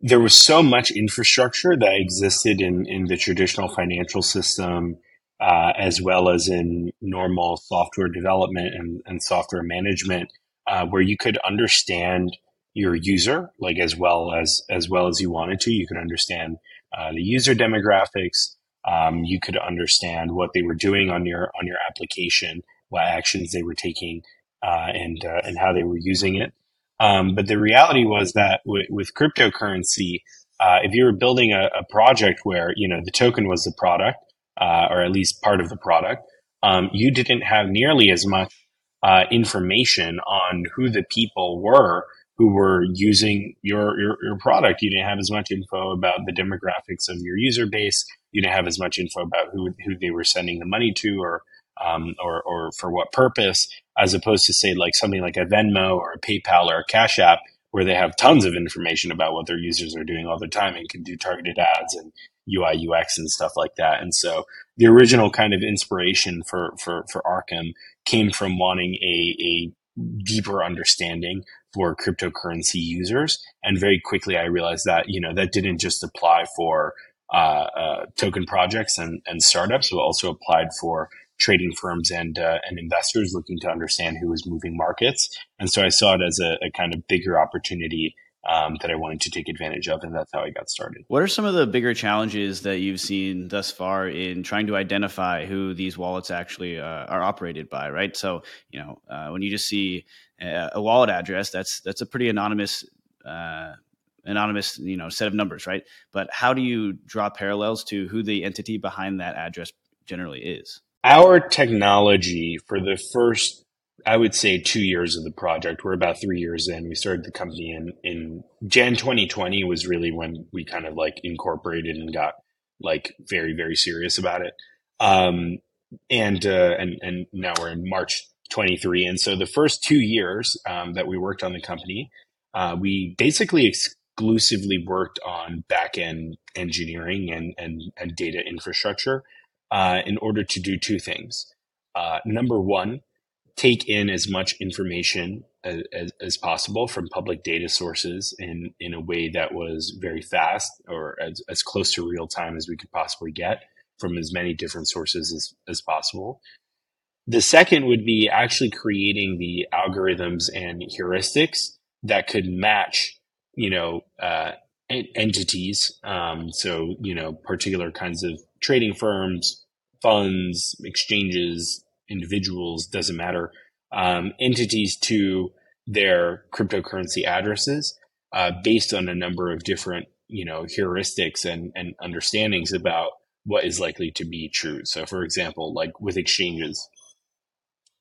there was so much infrastructure that existed in, in the traditional financial system uh, as well as in normal software development and, and software management, uh, where you could understand your user, like as well as as well as you wanted to. You could understand uh, the user demographics. Um, you could understand what they were doing on your on your application, what actions they were taking, and uh, and how they were using it. Um, but the reality was that w- with cryptocurrency, uh, if you were building a, a project where you know the token was the product uh, or at least part of the product, um, you didn't have nearly as much uh, information on who the people were who were using your, your, your product. You didn't have as much info about the demographics of your user base. You didn't have as much info about who who they were sending the money to or um, or or for what purpose, as opposed to say like something like a Venmo or a PayPal or a Cash App, where they have tons of information about what their users are doing all the time and can do targeted ads and UI UX and stuff like that. And so the original kind of inspiration for for for Arkham came from wanting a a deeper understanding for cryptocurrency users. And very quickly, I realized that you know that didn't just apply for uh, uh, token projects and, and startups, but also applied for trading firms and uh, and investors looking to understand who was moving markets. And so I saw it as a, a kind of bigger opportunity um, that I wanted to take advantage of, and that's how I got started. What are some of the bigger challenges that you've seen thus far in trying to identify who these wallets actually uh, are operated by? Right, so you know uh, when you just see a, a, wallet address, that's that's a pretty anonymous. Uh, anonymous you know set of numbers right but how do you draw parallels to who the entity behind that address generally is our technology for the first I would say two years of the project. We're about three years in. We started the company in in Jan 2020 was really when we kind of like incorporated and got like very very serious about it. Um, and uh, and and now we're in March 23. And so the first two years um, that we worked on the company, uh, we basically exclusively worked on back end engineering and and and data infrastructure uh, in order to do two things. Uh, number one take in as much information as, as, as, possible from public data sources in, in a way that was very fast or as, as close to real time as we could possibly get from as many different sources as, as possible. The second would be actually creating the algorithms and heuristics that could match, you know, uh, entities. Um, so, you know, particular kinds of trading firms, funds, exchanges, individuals, doesn't matter, um, entities to their cryptocurrency addresses uh, based on a number of different, you know, heuristics and, and understandings about what is likely to be true. So, for example, like with exchanges,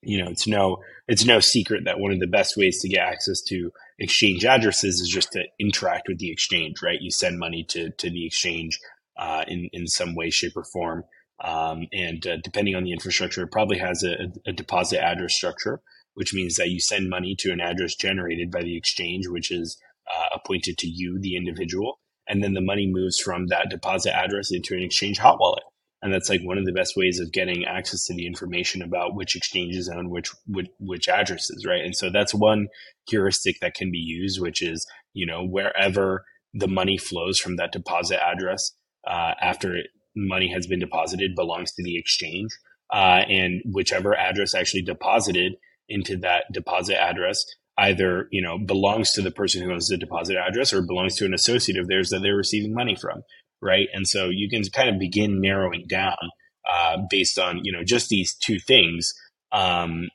you know, it's no it's no secret that one of the best ways to get access to exchange addresses is just to interact with the exchange, right? You send money to to the exchange uh, in in some way, shape, or form. Um, and uh, depending on the infrastructure, it probably has a, a, deposit address structure, which means that you send money to an address generated by the exchange, which is uh, appointed to you, the individual. And then the money moves from that deposit address into an exchange hot wallet. And that's like one of the best ways of getting access to the information about which exchanges own which, which, which addresses, right? And so that's one heuristic that can be used, which is, you know, wherever the money flows from that deposit address uh, after it money has been deposited belongs to the exchange. Uh, and whichever address actually deposited into that deposit address either you know belongs to the person who owns the deposit address or belongs to an associate of theirs that they're receiving money from right and so you can kind of begin narrowing down uh, based on you know just these two things um,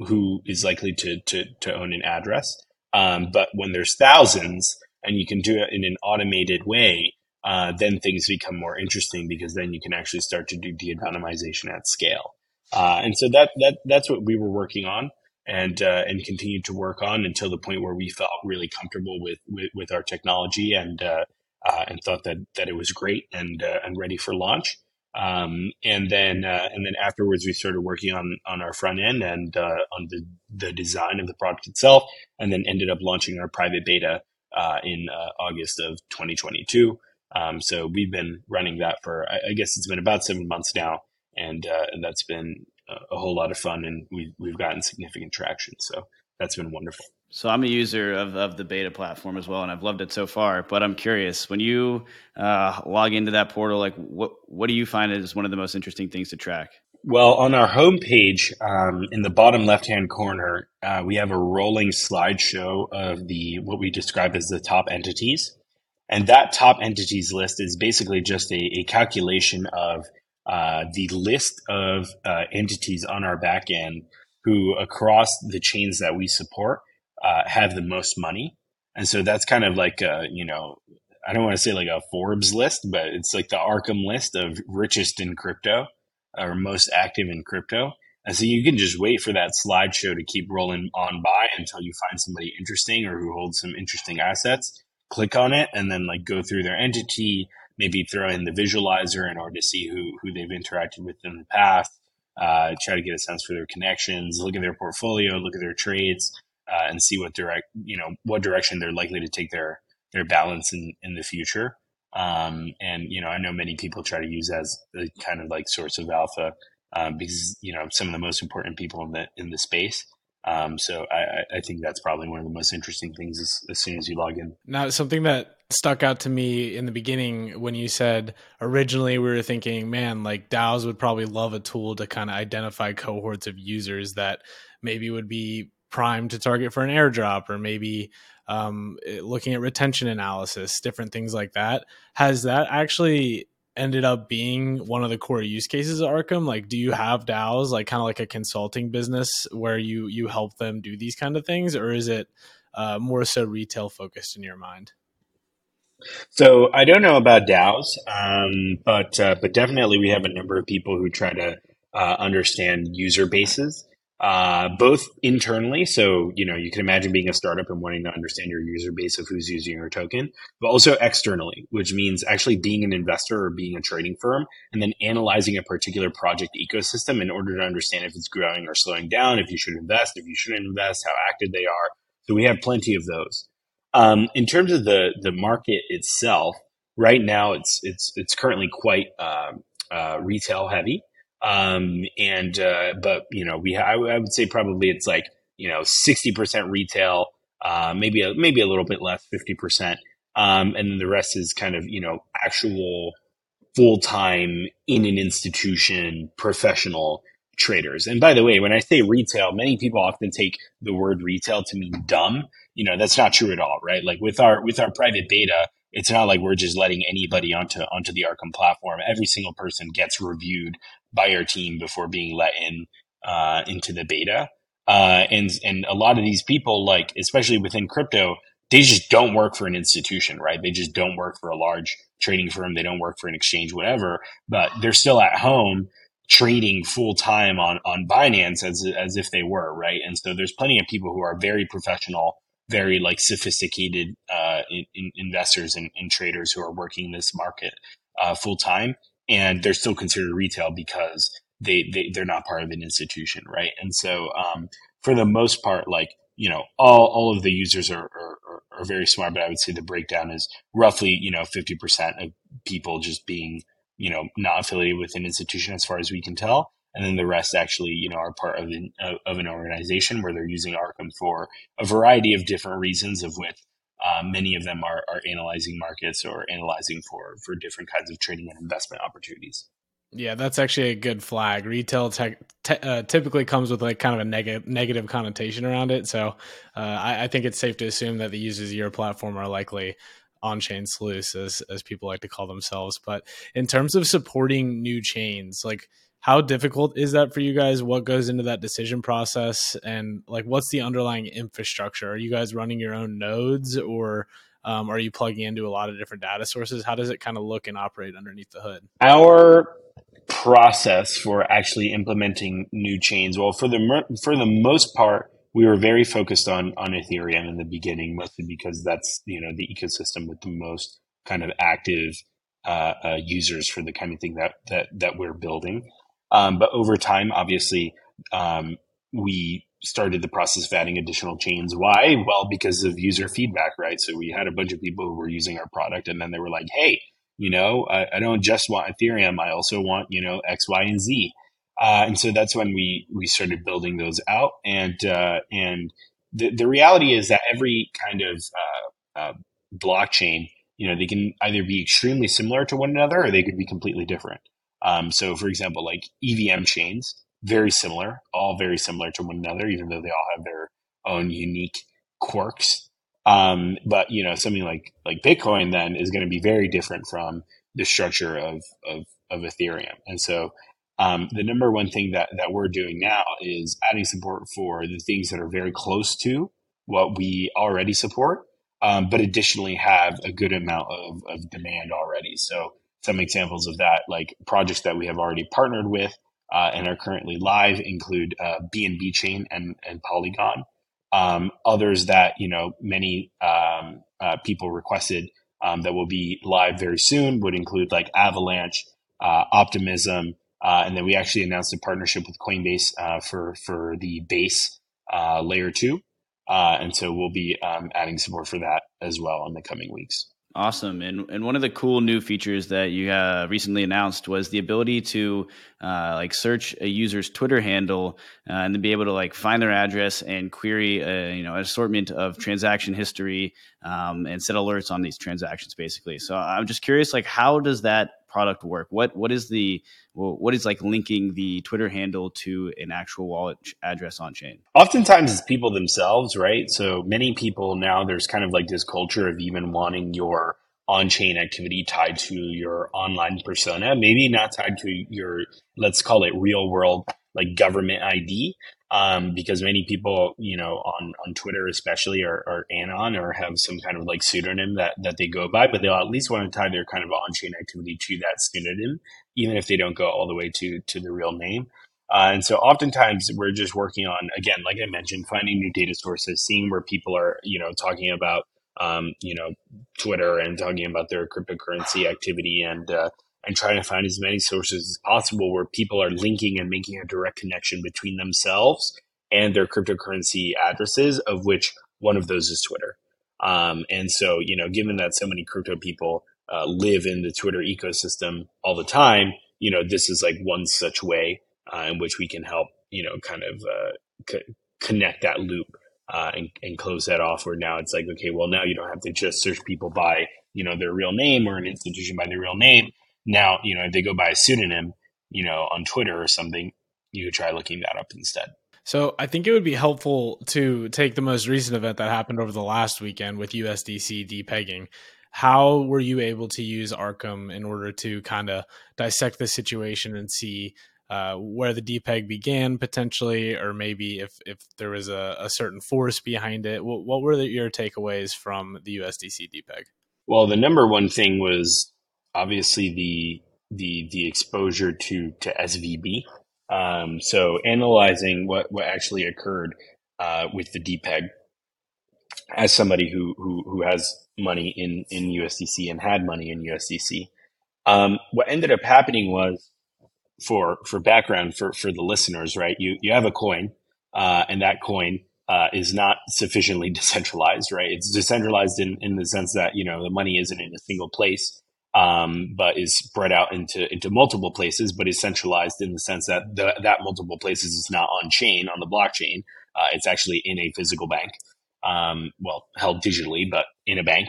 who is likely to, to, to own an address um, but when there's thousands and you can do it in an automated way uh, then things become more interesting because then you can actually start to do de-anonymization at scale. Uh, and so that that that's what we were working on and uh, and continued to work on until the point where we felt really comfortable with with, with our technology and uh, uh, and thought that that it was great and uh, and ready for launch. Um, and then uh, and then afterwards, we started working on on our front end and uh, on the the design of the product itself, and then ended up launching our private beta uh, in uh, August of 2022. Um, so we've been running that for I, I, guess it's been about seven months now, and uh, and that's been a, a whole lot of fun, and we've we've gotten significant traction. So that's been wonderful. So I'm a user of, of the beta platform as well, and I've loved it so far. But I'm curious, when you uh, log into that portal, like what what do you find is one of the most interesting things to track? Well, on our homepage, um, in the bottom left hand corner, uh, we have a rolling slideshow of the what we describe as the top entities, and that top entities list is basically just a, a calculation of uh, the list of uh, entities on our back end who, across the chains that we support, uh, have the most money. And so that's kind of like, a, you know, I don't want to say like a Forbes list, but it's like the Arkham list of richest in crypto or most active in crypto. And so you can just wait for that slideshow to keep rolling on by until you find somebody interesting or who holds some interesting assets. Click on it and then like go through their entity, maybe throw in the visualizer in order to see who, who they've interacted with in the past, uh, try to get a sense for their connections, look at their portfolio, look at their trades, uh, and see what direct you know what direction they're likely to take their their balance in in the future. Um, and you know, I know many people try to use as a kind of like source of alpha um, because you know some of the most important people in the in the space. Um, so I, I, think that's probably one of the most interesting things as, as, soon as you log in. Now, something that stuck out to me in the beginning when you said originally we were thinking, man, like DAOs would probably love a tool to kind of identify cohorts of users that maybe would be primed to target for an airdrop or maybe um, eh, looking at retention analysis, different things like that. Has that actually ended up being one of the core use cases of Arkham? Like, do you have DAOs like kind of like a consulting business where you you help them do these kind of things, or is it uh, more so retail focused in your mind? So I don't know about DAOs, um, but uh, but definitely we have a number of people who try to uh, understand user bases uh, both internally. So, you know, you can imagine being a startup and wanting to understand your user base of who's using your token, but also externally, which means actually being an investor or being a trading firm and then analyzing a particular project ecosystem in order to understand if it's growing or slowing down, if you should invest, if you shouldn't invest, how active they are. So we have plenty of those. Um, in terms of the, the market itself, right now it's, it's, it's currently quite, uh, uh, retail heavy. Um, and, uh, but, you know, we, I, I would say probably it's like, you know, 60% retail, uh, maybe, a, maybe a little bit less, 50%. Um, and then the rest is kind of, you know, actual full time in an institution professional traders. And by the way, when I say retail, many people often take the word retail to mean dumb. You know, that's not true at all, right? Like with our with our private beta, it's not like we're just letting anybody onto onto the Arkham platform. Every single person gets reviewed by our team before being let in uh, into the beta. Uh, and and a lot of these people, like especially within crypto, they just don't work for an institution, right? They just don't work for a large trading firm. They don't work for an exchange, whatever. But they're still at home trading full time on on Binance as as if they were, right? And so there's plenty of people who are very professional, very like sophisticated uh, in, in investors and, and, traders who are working this market uh, full time, and they're still considered retail because they, they they're not part of an institution, right? And so um, for the most part, like you know, all all of the users are, are are very smart, but I would say the breakdown is roughly you know fifty percent of people just being you know not affiliated with an institution as far as we can tell, and then the rest actually you know are part of an of an organization where they're using Arkham for a variety of different reasons, of which uh, many of them are, are analyzing markets or analyzing for for different kinds of trading and investment opportunities. Yeah, that's actually a good flag. Retail te- uh, typically comes with like kind of a negative negative connotation around it, so uh, I, I, think it's safe to assume that the users of your platform are likely on-chain sleuths, as as people like to call themselves. But in terms of supporting new chains, like how difficult is that for you guys? What goes into that decision process? And like what's the underlying infrastructure? Are you guys running your own nodes or um, are you plugging into a lot of different data sources? How does it kind of look and operate underneath the hood? Our process for actually implementing new chains well for the for the most part we were very focused on on ethereum in the beginning mostly because that's you know the ecosystem with the most kind of active uh, uh, users for the kind of thing that that that we're building. Um, but over time, obviously, um, we started the process of adding additional chains. Why? Well, because of user feedback, right? So we had a bunch of people who were using our product, and then they were like, "Hey, you know, I, I don't just want Ethereum; I also want you know X, Y, and Z." Uh, and so that's when we we started building those out. And uh, and the the reality is that every kind of uh, uh blockchain, you know, they can either be extremely similar to one another or they could be completely different. Um, so, for example, like EVM chains, very similar, all very similar to one another, even though they all have their own unique quirks. Um, but you know, something like like Bitcoin then is going to be very different from the structure of of, of Ethereum. And so, um, the number one thing that that we're doing now is adding support for the things that are very close to what we already support, um, but additionally have a good amount of, of demand already. So some examples of that, like projects that we have already partnered with uh, and are currently live, include uh, BNB Chain and, and Polygon. Um, others that you know many um, uh, people requested um, that will be live very soon would include like Avalanche, uh, Optimism, uh, and then we actually announced a partnership with Coinbase uh, for for the base layer two, and so we'll be um, adding support for that as well in the coming weeks. Awesome. And and one of the cool new features that you uh, recently announced was the ability to uh, like search a user's Twitter handle uh, and then be able to like find their address and query a, you know an assortment of transaction history um, and set alerts on these transactions basically. So I'm just curious, like how does that product work? What what is the what is like linking the Twitter handle to an actual wallet address on chain? Oftentimes it's people themselves, right? So many people now there's kind of like this culture of even wanting your on-chain activity tied to your online persona, maybe not tied to your let's call it real world like government ID, um, because many people, you know, on, on Twitter especially are, are anon or have some kind of like pseudonym that, that they go by, but they'll at least want to tie their kind of on-chain activity to that pseudonym, even if they don't go all the way to, to the real name. Uh, and so oftentimes we're just working on, again, like I mentioned, finding new data sources, seeing where people are, you know, talking about, um, you know, Twitter and talking about their cryptocurrency activity and, uh, and trying to find as many sources as possible where people are linking and making a direct connection between themselves and their cryptocurrency addresses, of which one of those is Twitter. Um, and so, you know, given that so many crypto people uh, live in the Twitter ecosystem all the time, you know, this is like one such way uh, in which we can help, you know, kind of uh, co- connect that loop uh, and, and close that off. Where now it's like, okay, well, now you don't have to just search people by, you know, their real name or an institution by their real name now, you know, if they go by a pseudonym, you know, on Twitter or something, you could try looking that up instead. So I think it would be helpful to take the most recent event that happened over the last weekend with USDC depegging. How were you able to use Arkham in order to kind of dissect the situation and see uh, where the depeg began potentially, or maybe if if there was a, a certain force behind it? What, what were the, your takeaways from the USDC depeg? Well, the number one thing was obviously the the the exposure to to SVB. Um, so analyzing what what actually occurred uh, with the depeg as somebody who who who has money in in USDC and had money in USDC. Um, what ended up happening was for for background for for the listeners, right? You you have a coin, uh, and that coin uh, is not sufficiently <laughs> decentralized, right? It's decentralized in in the sense that you know the money isn't in a single place um, but is spread out into into multiple places, but is centralized in the sense that the, that multiple places is not on chain on the blockchain. Uh, it's actually in a physical bank, um, well, held digitally, but in a bank.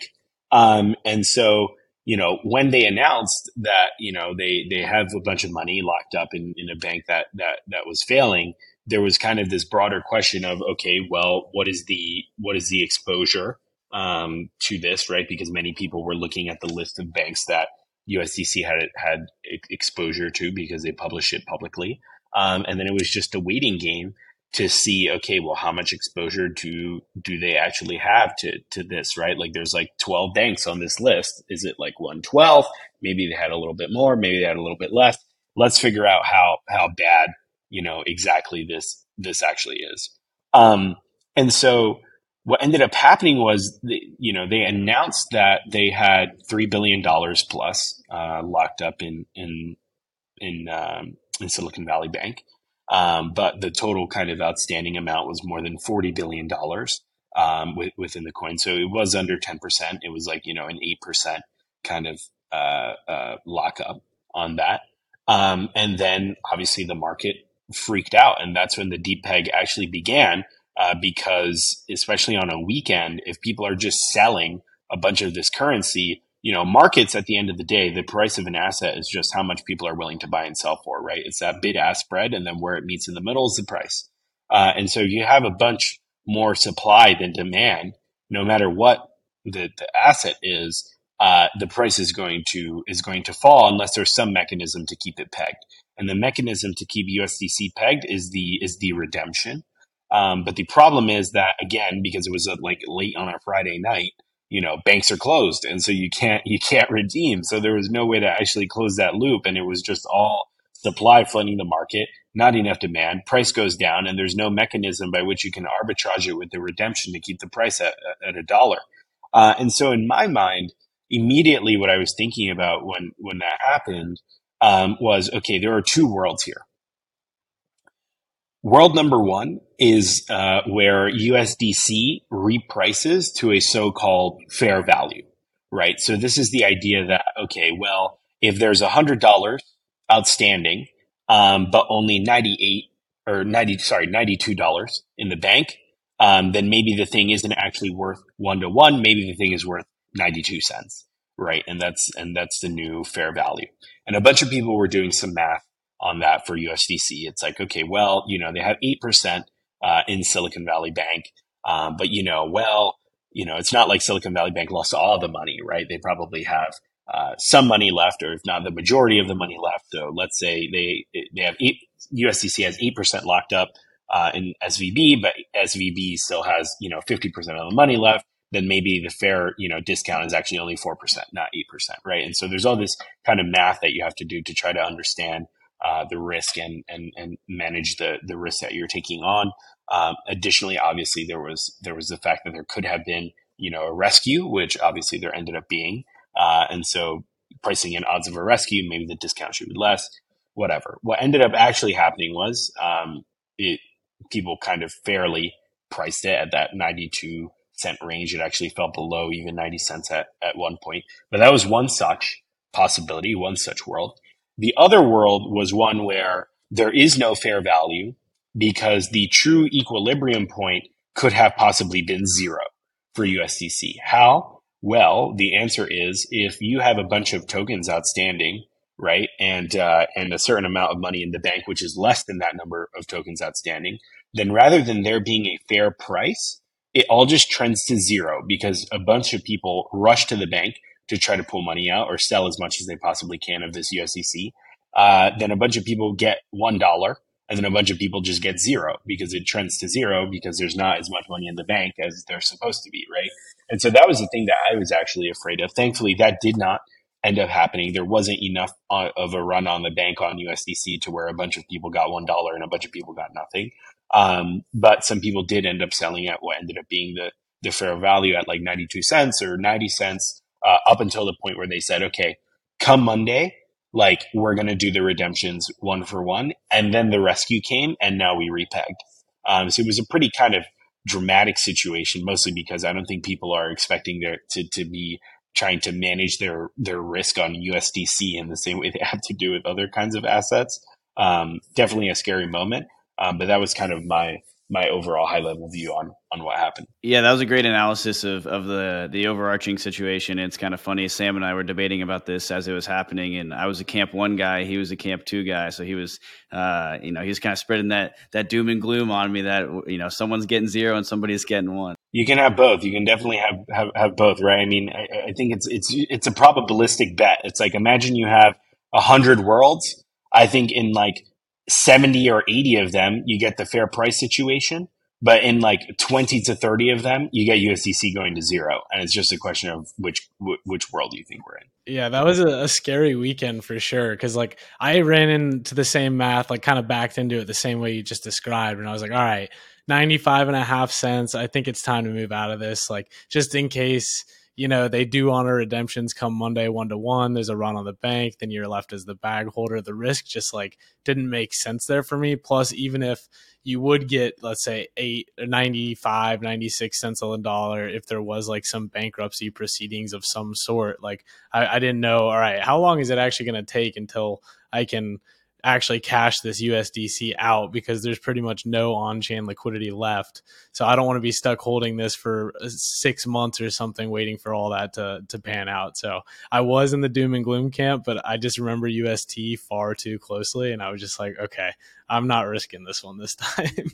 Um, and so, you know, when they announced that, you know, they they have a bunch of money locked up in, in a bank that that that was failing, there was kind of this broader question of, okay, well, what is the what is the exposure? Um, to this, right? Because many people were looking at the list of banks that USDC had had exposure to because they published it publicly, um, and then it was just a waiting game to see, okay, well, how much exposure do do they actually have to to this, right? Like, there's like 12 banks on this list. Is it like 112? Maybe they had a little bit more. Maybe they had a little bit less. Let's figure out how how bad you know exactly this this actually is. Um, and so what ended up happening was, you know, they announced that they had three billion dollars plus uh, locked up in in in um, in Silicon Valley Bank, um, but the total kind of outstanding amount was more than forty billion dollars um, within the coin. So it was under ten percent. It was like you know an eight percent kind of uh, uh, lockup on that. Um, and then obviously the market freaked out, and that's when the depeg actually began. Uh, because especially on a weekend, if people are just selling a bunch of this currency, you know, markets at the end of the day, the price of an asset is just how much people are willing to buy and sell for, right? It's that bid ask spread, and then where it meets in the middle is the price. Uh, and so if you have a bunch more supply than demand, no matter what the, the asset is, uh, the price is going to is going to fall unless there's some mechanism to keep it pegged. And the mechanism to keep USDC pegged is the is the redemption. Um, but the problem is that again, because it was a, like late on a Friday night, you know, banks are closed, and so you can't you can't redeem. So there was no way to actually close that loop, and it was just all supply flooding the market, not enough demand. Price goes down, and there's no mechanism by which you can arbitrage it with the redemption to keep the price at, at a dollar. Uh, and so, in my mind, immediately what I was thinking about when when that happened um, was okay. There are two worlds here. World number one is uh, where USDC reprices to a so-called fair value, right? So this is the idea that okay, well, if there's a hundred dollars outstanding, um, but only ninety eight or ninety sorry ninety two dollars in the bank, um, then maybe the thing isn't actually worth one to one. Maybe the thing is worth 92 cents, right? And that's and that's the new fair value. And a bunch of people were doing some math on that for USDC. It's like, okay, well, you know, they have eight percent uh, in Silicon Valley Bank, um, but you know, well, you know, it's not like Silicon Valley Bank lost all the money, right? They probably have uh, some money left, or if not the majority of the money left. So let's say they they have eight, USDC has eight percent locked up uh, in SVB, but SVB still has you know fifty percent of the money left then maybe the fair, you know, discount is actually only 4%, not 8%, right? And so there's all this kind of math that you have to do to try to understand uh, the risk and, and, and manage the, the risk that you're taking on. Um, additionally, obviously there was, there was the fact that there could have been, you know, a rescue, which obviously there ended up being. Uh, and so pricing in odds of a rescue, maybe the discount should be less, whatever. What ended up actually happening was, um, it, people kind of fairly priced it at that 92 cent range. It actually fell below even 90 cents at, at one point. But that was one such possibility, one such world. The other world was one where there is no fair value because the true equilibrium point could have possibly been zero for USDC. How? Well, the answer is if you have a bunch of tokens outstanding, right, and uh, and a certain amount of money in the bank, which is less than that number of tokens outstanding, then rather than there being a fair price, it all just trends to zero because a bunch of people rush to the bank to try to pull money out or sell as much as they possibly can of this USDC. Uh, then a bunch of people get one dollar, and then a bunch of people just get zero because it trends to zero because there's not as much money in the bank as there's supposed to be, right? And so that was the thing that I was actually afraid of. Thankfully, that did not end up happening. There wasn't enough uh, of a run on the bank on USDC to where a bunch of people got one dollar and a bunch of people got nothing. Um, but some people did end up selling at what ended up being the, the fair value at like 92 cents or 90 cents uh, up until the point where they said, okay, come Monday, like we're going to do the redemptions one for one. And then the rescue came and now we repegged. Um, so it was a pretty kind of dramatic situation, mostly because I don't think people are expecting to, to be trying to manage their, their risk on USDC in the same way they have to do with other kinds of assets. Um, definitely a scary moment. Um, but that was kind of my my overall high level view on on what happened. Yeah, that was a great analysis of of the the overarching situation. It's kind of funny. Sam and I were debating about this as it was happening, and I was a camp one guy, he was a camp two guy. So he was, uh, you know, he was kind of spreading that that doom and gloom on me that you know someone's getting zero and somebody's getting one. You can have both. You can definitely have have, have both, right? I mean, I, I think it's it's it's a probabilistic bet. It's like imagine you have a hundred worlds. I think in like 70 or 80 of them, you get the fair price situation. But in like 20 to 30 of them, you get USDC going to zero. And it's just a question of which which world do you think we're in. Yeah, that was a, a scary weekend for sure. Cause like I ran into the same math, like kind of backed into it the same way you just described. And I was like, all right, 95 and a half cents. I think it's time to move out of this. Like just in case you know, they do honor redemptions come Monday one to one. There's a run on the bank, then you're left as the bag holder. The risk just like didn't make sense there for me. Plus, even if you would get, let's say, eight, 95, 96 cents on the dollar, if there was like some bankruptcy proceedings of some sort, like I, I didn't know, all right, how long is it actually going to take until I can actually cash this USDC out because there's pretty much no on chain liquidity left. So I don't want to be stuck holding this for uh, six months or something, waiting for all that to, to pan out. So I was in the doom and gloom camp, but I just remember UST far too closely. And I was just like, okay, I'm not risking this one this <laughs> time.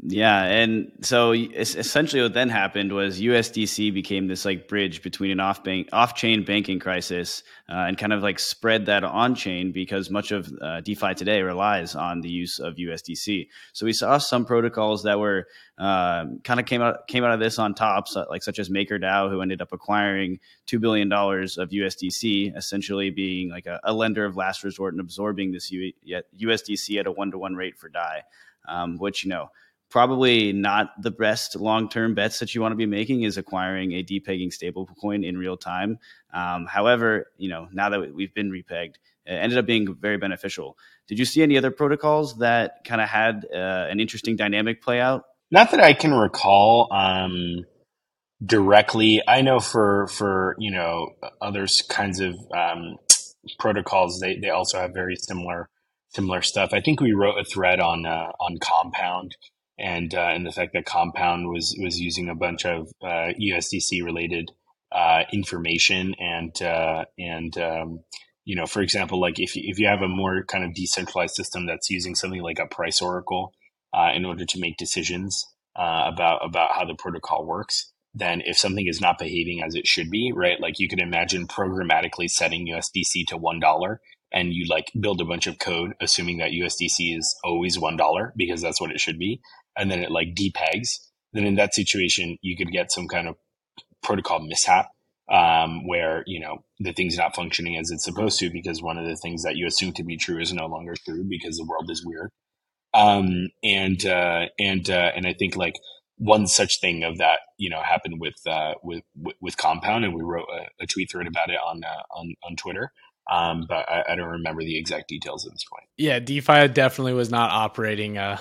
Yeah, and so essentially, what then happened was USDC became this like bridge between an off bank, off chain banking crisis, uh, and kind of like spread that on chain because much of uh, DeFi today relies on the use of USDC. So we saw some protocols that were uh, kind of came out came out of this on top, so like such as MakerDAO, who ended up acquiring two billion dollars of USDC, essentially being like a, a, lender of last resort and absorbing this U- USDC at a one to one rate for Dai, um, which you know probably not the best long term bets that you want to be making is acquiring a depegging stablecoin in real time. Um, however, you know now that we've been repegged, it ended up being very beneficial. Did you see any other protocols that kind of had uh, an interesting dynamic play out? Not that I can recall um, directly. I know for for you know other kinds of um, protocols, they they also have very similar similar stuff. I think we wrote a thread on uh, on Compound and uh, and the fact that Compound was was using a bunch of uh, USDC related uh, information and uh, and um, you know for example like if you, if you have a more kind of decentralized system that's using something like a price oracle uh, in order to make decisions uh, about about how the protocol works then if something is not behaving as it should be right like you could imagine programmatically setting USDC to one dollar and you like build a bunch of code assuming that USDC is always one dollar because that's what it should be and then it like depegs, then in that situation, you could get some kind of protocol mishap um, where, you know, the thing's not functioning as it's supposed to because one of the things that you assume to be true is no longer true because the world is weird. Um, and, uh, and, uh, and I think like one such thing of that, you know, happened with, uh, with, with Compound and we wrote a, a tweet thread about it on, uh, on, on Twitter. Um, but I, I, don't remember the exact details at this point. Yeah, DeFi definitely was not operating uh,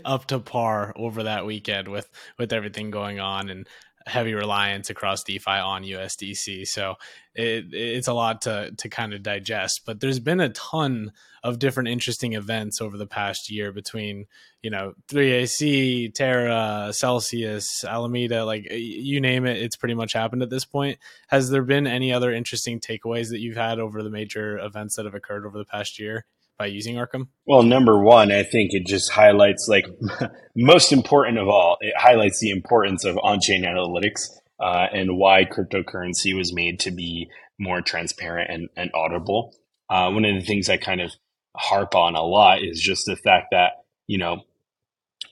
<laughs> up to par over that weekend with with everything going on, and heavy reliance across DeFi on USDC. So it, it's a lot to to kind of digest. But there's been a ton of different interesting events over the past year between you know 3AC, Terra, Celsius, Alameda, like you name it, it's pretty much happened at this point. Has there been any other interesting takeaways that you've had over the major events that have occurred over the past year? By using Arkham? Well, number one, I think it just highlights, like, <laughs> most important of all, it highlights the importance of on chain analytics uh, and why cryptocurrency was made to be more transparent and, and audible. Uh, one of the things I kind of harp on a lot is just the fact that, you know,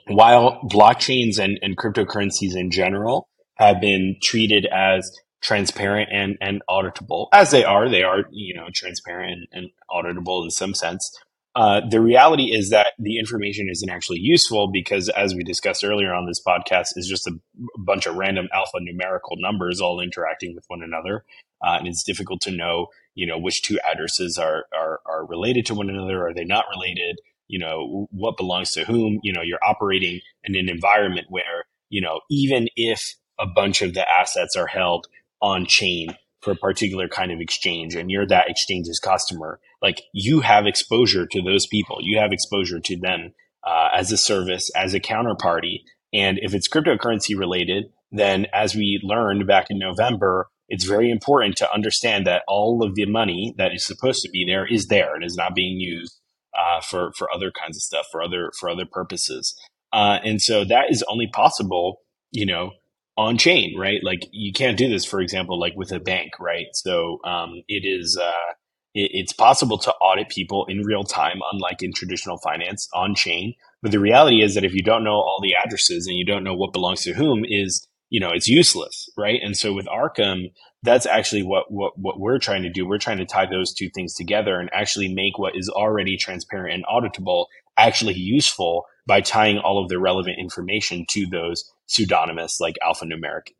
while blockchains and, and cryptocurrencies in general have been treated as transparent and, and auditable as they are. They are, you know, transparent and, and auditable in some sense. Uh, the reality is that the information isn't actually useful because, as we discussed earlier on this podcast, is just a bunch of random alphanumerical numbers all interacting with one another, uh, and it's difficult to know, you know, which two addresses are, are are related to one another. Are they not related? You know, what belongs to whom? You know, you're operating in an environment where, you know, even if a bunch of the assets are held on chain for a particular kind of exchange and you're that exchange's customer, like you have exposure to those people. You have exposure to them uh, as a service, as a counterparty. And if it's cryptocurrency related, then as we learned back in November, it's very important to understand that all of the money that is supposed to be there is there and is not being used uh, for for other kinds of stuff, for other for other purposes. Uh, and so that is only possible, you know, on chain, right? Like you can't do this, for example, like with a bank, right? So um, it is uh, it, it's possible to audit people in real time, unlike in traditional finance on chain. But the reality is that if you don't know all the addresses and you don't know what belongs to whom, is you know it's useless, right? And so with Arkham, that's actually what what what we're trying to do. We're trying to tie those two things together and actually make what is already transparent and auditable actually useful by tying all of the relevant information to those pseudonymous, like alphanumeric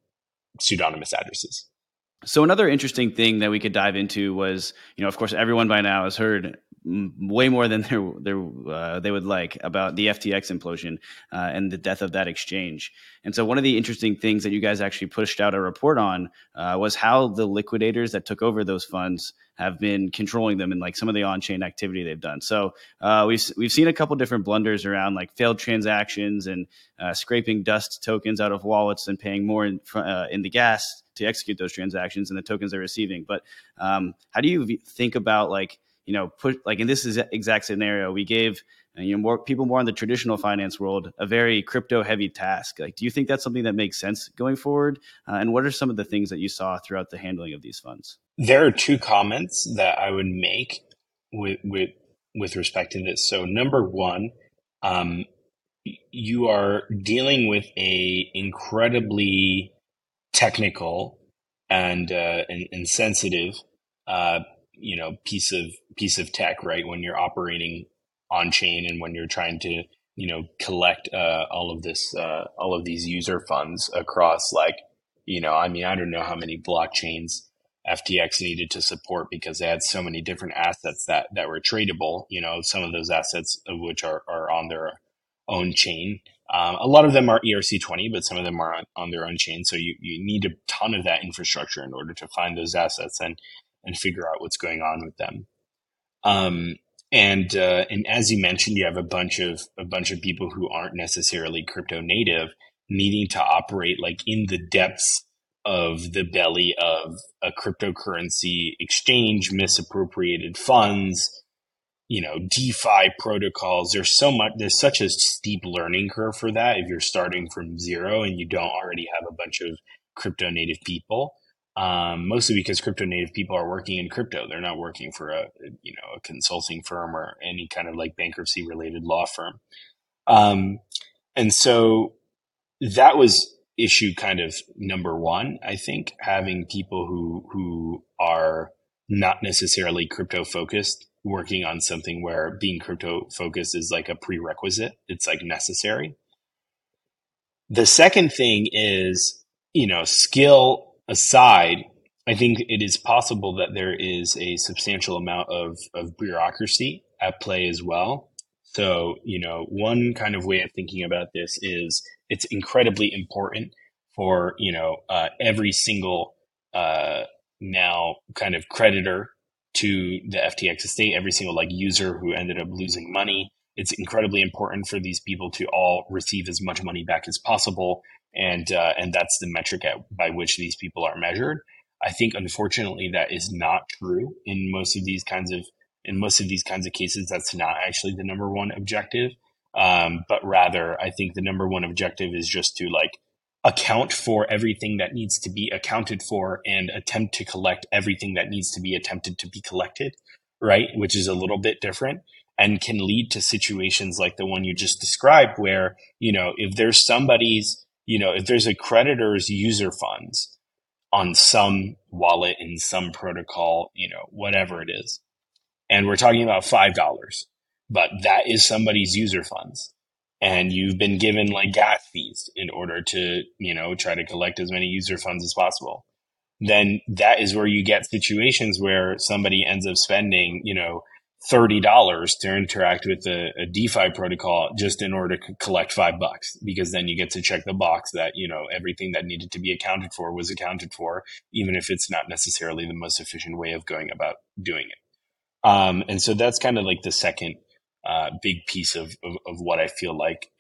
pseudonymous addresses. So another interesting thing that we could dive into was, you know, of course, everyone by now has heard way more than <laughs> uh, they would like about the FTX implosion uh, and the death of that exchange. And so, one of the interesting things that you guys actually pushed out a report on uh, was how the liquidators that took over those funds have been controlling them and like some of the on-chain activity they've done. So uh, we've we've seen a couple different blunders around like failed transactions and uh, scraping dust tokens out of wallets and paying more in, uh, in the gas to execute those transactions and the tokens they're receiving. But um, how do you think about like you know, put like in this exact scenario, we gave uh, you know more people more in the traditional finance world a very crypto heavy task. Like, do you think that's something that makes sense going forward? Uh, and what are some of the things that you saw throughout the handling of these funds? There are two comments that I would make with with with respect to this. So, number one, um, you are dealing with a incredibly technical and uh, and, and sensitive uh, you know piece of piece of tech right? When you're operating on chain and when you're trying to you know collect uh, all of this uh, all of these user funds across like you know i mean i don't know how many blockchains ftx needed to support because they had so many different assets that that were tradable you know some of those assets of which are, are on their own chain. Um, a lot of them are erc20 but some of them are on, on their own chain. So you, you need a ton of that infrastructure in order to find those assets. And and figure out what's going on with them. Um, and uh, and as you mentioned, you have a bunch of a bunch of people who aren't necessarily crypto native needing to operate like in the depths of the belly of a cryptocurrency exchange, misappropriated funds, you know, DeFi protocols. There's so much. There's such a steep learning curve for that. If you're starting from zero and you don't already have a bunch of crypto native people, um, mostly because crypto native people are working in crypto. They're not working for a you know a consulting firm or any kind of like bankruptcy related law firm. Um, and so that was issue kind of number one. I think having people who who are not necessarily crypto focused working on something where being crypto focused is like a prerequisite. It's like necessary. The second thing is, you know, skill aside, I think it is possible that there is a substantial amount of, of bureaucracy at play as well. So, you know, one kind of way of thinking about this is it's incredibly important for, you know, uh, every single uh, now kind of creditor to the FTX estate, every single like user who ended up losing money. It's incredibly important for these people to all receive as much money back as possible and uh, and that's the metric at, by which these people are measured. I think unfortunately that is not true in most of these kinds of in most of these kinds of cases. That's not actually the number one objective, um, but rather I think the number one objective is just to like account for everything that needs to be accounted for and attempt to collect everything that needs to be attempted to be collected, right? Which is a little bit different and can lead to situations like the one you just described where, you know, if there's somebody's you know, if there's a creditor's user funds on some wallet in some protocol, you know, whatever it is, and we're talking about $5, but that is somebody's user funds. And you've been given like gas fees in order to, you know, try to collect as many user funds as possible. Then that is where you get situations where somebody ends up spending, you know, $30 to interact with a, a, DeFi protocol just in order to collect five bucks, because then you get to check the box that, you know, everything that needed to be accounted for was accounted for, even if it's not necessarily the most efficient way of going about doing it. Um, and so that's kind of like the second uh, big piece of, of, of, what I feel like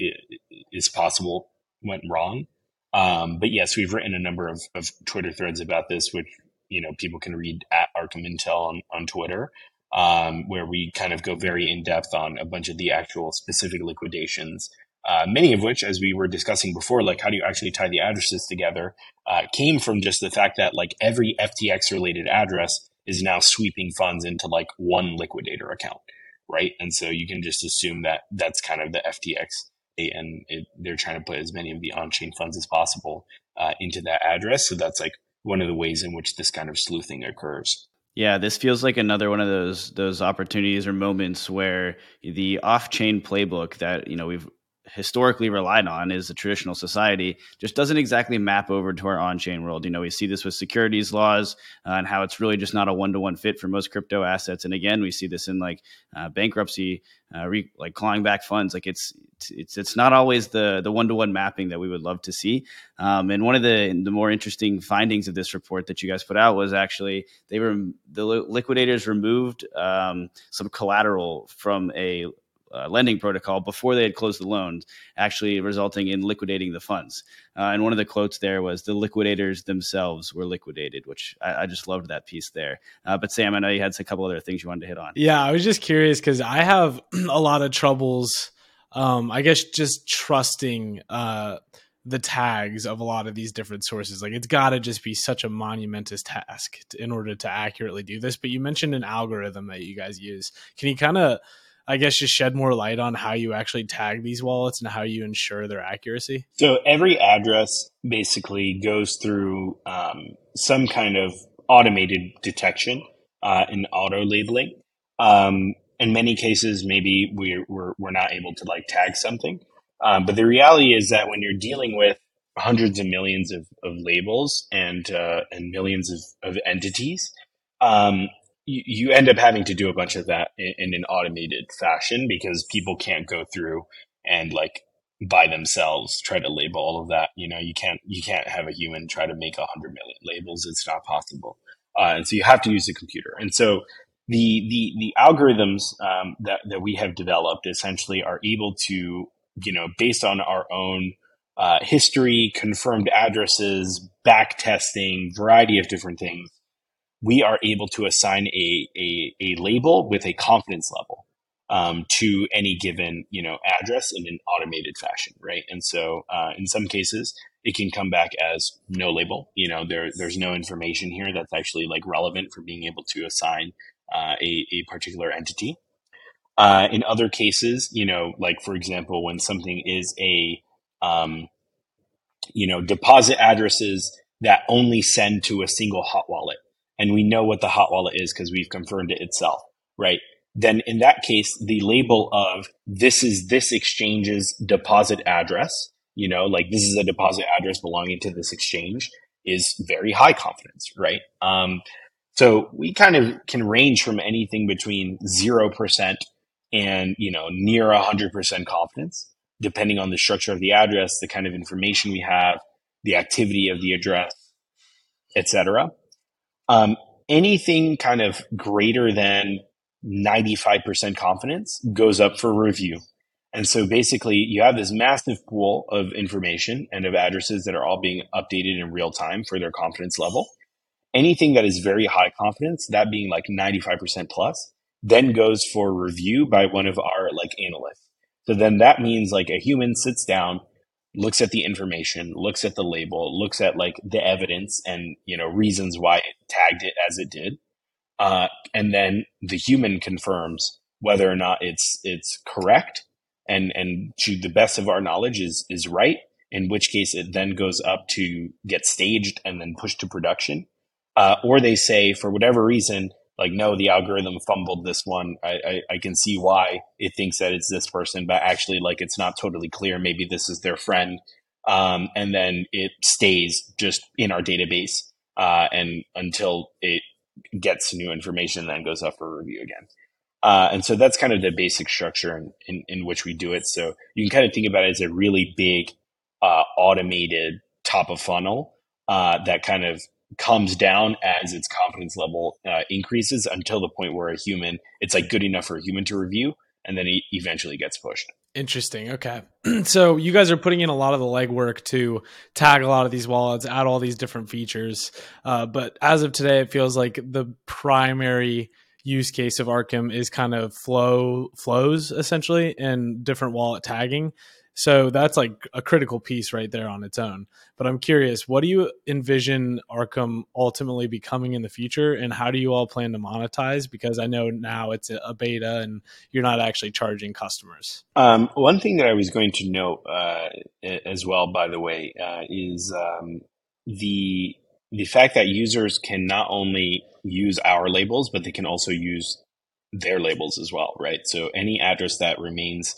is possible went wrong. Um, but yes, we've written a number of, of Twitter threads about this, which, you know, people can read at Arkham Intel on, on Twitter um, where we kind of go very in depth on a bunch of the actual specific liquidations. Uh, many of which, as we were discussing before, like how do you actually tie the addresses together, uh, came from just the fact that like every FTX related address is now sweeping funds into like one liquidator account, right? And so you can just assume that that's kind of the FTX, and it, they're trying to put as many of the on-chain funds as possible uh, into that address. So that's like one of the ways in which this kind of sleuthing occurs. Yeah, this feels like another one of those those opportunities or moments where the off-chain playbook that you know we've historically relied on is a traditional society just doesn't exactly map over to our on-chain world. You know, we see this with securities laws uh, and how it's really just not a one-to-one fit for most crypto assets. And again, we see this in like uh, bankruptcy, uh, re- like clawing back funds. Like it's it's it's not always the the one-to-one mapping that we would love to see. Um, and one of the the more interesting findings of this report that you guys put out was actually they were the liquidators removed um, some collateral from a uh, lending protocol before they had closed the loans, actually resulting in liquidating the funds. Uh, and one of the quotes there was the liquidators themselves were liquidated, which I, I just loved that piece there. Uh, but Sam, I know you had a couple other things you wanted to hit on. Yeah, I was just curious because I have <clears throat> a lot of troubles. Um, I guess just trusting uh, the tags of a lot of these different sources. Like it's got to just be such a monumentous task in order to accurately do this. But you mentioned an algorithm that you guys use. Can you kind of I guess just shed more light on how you actually tag these wallets and how you ensure their accuracy? So every address basically goes through um, some kind of automated detection uh, and auto labeling. Um, in many cases, maybe we're, we're, we're not able to like tag something. Um, but the reality is that when you're dealing with hundreds of millions of, of labels and uh, and millions of, of entities, um, you, you end up having to do a bunch of that in, in an automated fashion because people can't go through and like by themselves try to label all of that. You know, you can't you can't have a human try to make a hundred million labels. It's not possible. Uh, and so you have to use a computer. And so the the the algorithms um, that that we have developed essentially are able to you know based on our own uh, history, confirmed addresses, back testing, variety of different things we are able to assign a, a, a label with a confidence level um, to any given you know address in an automated fashion, right? And so uh, in some cases, it can come back as no label. You know, there there's no information here that's actually like relevant for being able to assign uh, a, a particular entity. Uh, in other cases, you know, like for example, when something is a um, you know deposit addresses that only send to a single hot wallet and we know what the hot wallet is because we've confirmed it itself, right? Then in that case, the label of this is this exchange's deposit address, you know, like this is a deposit address belonging to this exchange is very high confidence, right? Um, so we kind of can range from anything between 0% and, you know, near 100% confidence, depending on the structure of the address, the kind of information we have, the activity of the address, etc. Um, anything kind of greater than 95% confidence goes up for review. And so basically, you have this massive pool of information and of addresses that are all being updated in real time for their confidence level. Anything that is very high confidence, that being like 95% plus, then goes for review by one of our like analysts. So then that means like a human sits down, looks at the information, looks at the label, looks at like the evidence and you know reasons why it tagged it as it did, uh, and then the human confirms whether or not it's it's correct and and to the best of our knowledge is is right. In which case, it then goes up to get staged and then pushed to production, uh, or they say for whatever reason like no the algorithm fumbled this one. I, I, I can see why it thinks that it's this person but actually like it's not totally clear. Maybe this is their friend. Um, and then it stays just in our database uh, and until it gets new information then goes up for review again. Uh, and so that's kind of the basic structure in, in, in, which we do it. So you can kind of think about it as a really big uh, automated top of funnel uh, that kind of comes down as its confidence level uh, increases until the point where a human it's like good enough for a human to review and then he eventually gets pushed. Interesting okay. <clears throat> So you guys are putting in a lot of the legwork to tag a lot of these wallets add all these different features uh, but as of today it feels like the primary use case of arkham is kind of flow flows essentially and different wallet tagging So that's like a critical piece right there on its own. But I'm curious, what do you envision Arkham ultimately becoming in the future, and how do you all plan to monetize? Because I know now it's a beta and you're not actually charging customers. Um, one thing that I was going to note uh, as well, by the way, uh, is um, the the fact that users can not only use our labels, but they can also use their labels as well, right? So any address that remains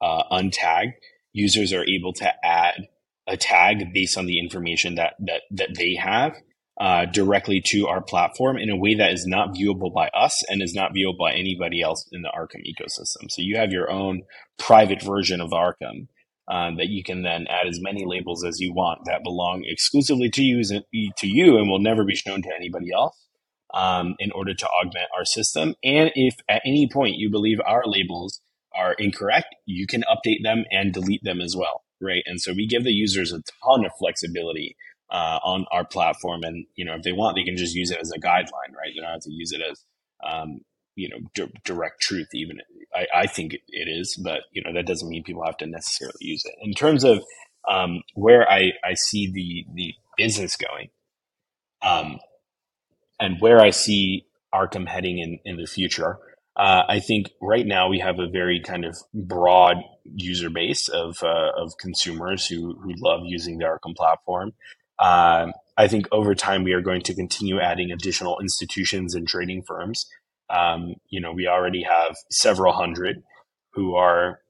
uh, untagged, users are able to add a tag based on the information that that that they have uh, directly to our platform in a way that is not viewable by us and is not viewable by anybody else in the Arkham ecosystem. So you have your own private version of Arkham um, that you can then add as many labels as you want that belong exclusively to you to you and will never be shown to anybody else um, in order to augment our system. And if at any point you believe our labels are incorrect, you can update them and delete them as well, right? And so we give the users a ton of flexibility uh, on our platform, and you know if they want, they can just use it as a guideline, right? They don't have to use it as um, you know direct truth. Even I, I think it is, but you know that doesn't mean people have to necessarily use it. In terms of um, where I, I see the the business going, um, and where I see Arkham heading in, in the future. Uh, I think right now we have a very kind of broad user base of, uh, of consumers who, who love using the Arkham platform. Uh, I think over time we are going to continue adding additional institutions and trading firms. Um, you know, we already have several hundred who are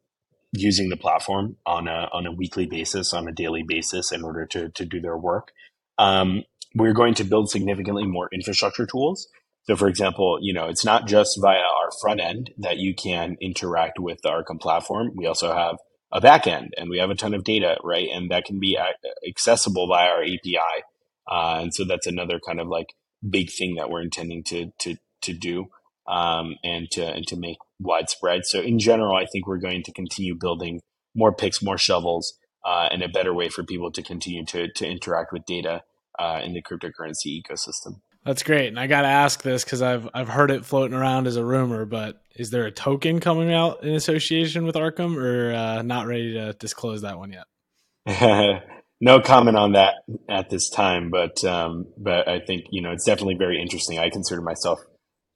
using the platform on a on a weekly basis, on a daily basis, in order to to do their work. Um, we're going to build significantly more infrastructure tools. So, for example, you know, it's not just via our front end that you can interact with the Arkham platform. We also have a back end and we have a ton of data, right? And that can be accessible by our API. Uh, and so that's another kind of like big thing that we're intending to, to, to do um, and, to, and to make widespread. So, in general, I think we're going to continue building more picks, more shovels, uh, and a better way for people to continue to, to interact with data uh, in the cryptocurrency ecosystem. That's great, and I got to ask this because I've I've heard it floating around as a rumor. But is there a token coming out in association with Arkham, or uh, not ready to disclose that one yet? <laughs> no comment on that at this time, but um, but I think you know it's definitely very interesting. I consider myself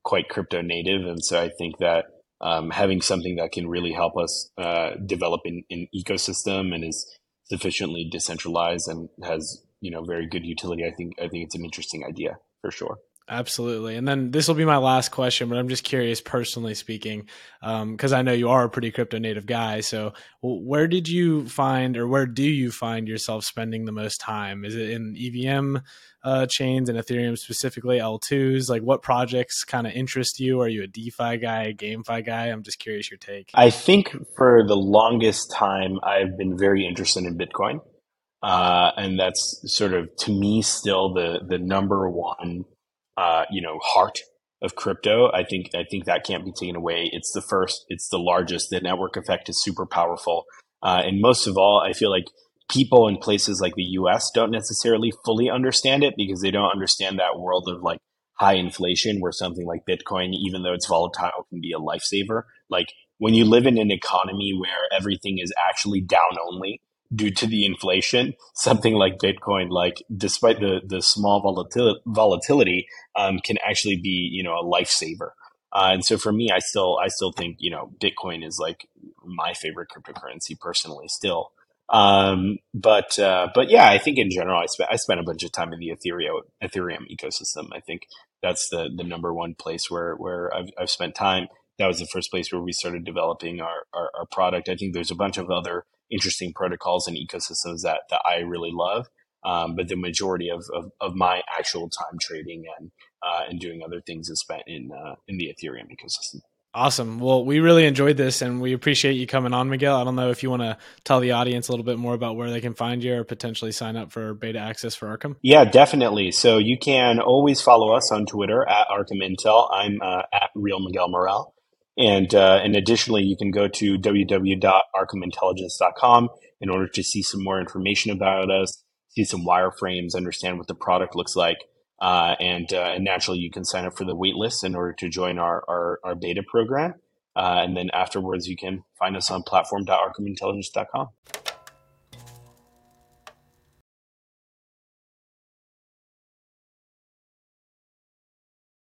quite crypto native, and so I think that um, having something that can really help us uh, develop an, an ecosystem and is sufficiently decentralized and has you know very good utility. I think I think it's an interesting idea for sure. Absolutely. And then this will be my last question, but I'm just curious, personally speaking, because um, I know you are a pretty crypto native guy. So, where did you find, or where do you find yourself spending the most time? Is it in EVM uh, chains and Ethereum specifically, L2s? Like, what projects kind of interest you? Are you a DeFi guy, a GameFi guy? I'm just curious your take. I think for the longest time, I've been very interested in Bitcoin. Uh, and that's sort of to me still the the number one uh, you know heart of crypto. I think I think that can't be taken away. It's the first. It's the largest. The network effect is super powerful, uh, and most of all, I feel like people in places like the U.S. don't necessarily fully understand it because they don't understand that world of like high inflation where something like Bitcoin, even though it's volatile, can be a lifesaver. Like when you live in an economy where everything is actually down only due to the inflation, something like Bitcoin, like despite the the small volatility, volatility um, can actually be you know a lifesaver. Uh, and so for me, I still I still think you know Bitcoin is like my favorite cryptocurrency personally still. Um, but uh, but yeah, I think in general, I spent I spent a bunch of time in the Ethereum Ethereum ecosystem. I think that's the the number one place where where I've I've spent time. That was the first place where we started developing our, our, our product. I think there's a bunch of other interesting protocols and ecosystems that, that I really love. Um, but the majority of, of, of, my actual time trading and uh, and doing other things is spent in uh, in the Ethereum ecosystem. Awesome. Well, we really enjoyed this and we appreciate you coming on, Miguel. I don't know if you want to tell the audience a little bit more about where they can find you or potentially sign up for beta access for Arkham. Yeah, definitely. So you can always follow us on Twitter at Arkham Intel. I'm uh, at Real Miguel Morel. And, uh, and additionally, you can go to www.arkhamintelligence.com in order to see some more information about us, see some wireframes, understand what the product looks like. Uh, and, uh, and naturally, you can sign up for the waitlist in order to join our, our, our beta program. Uh, and then afterwards, you can find us on platform.arkhamintelligence.com.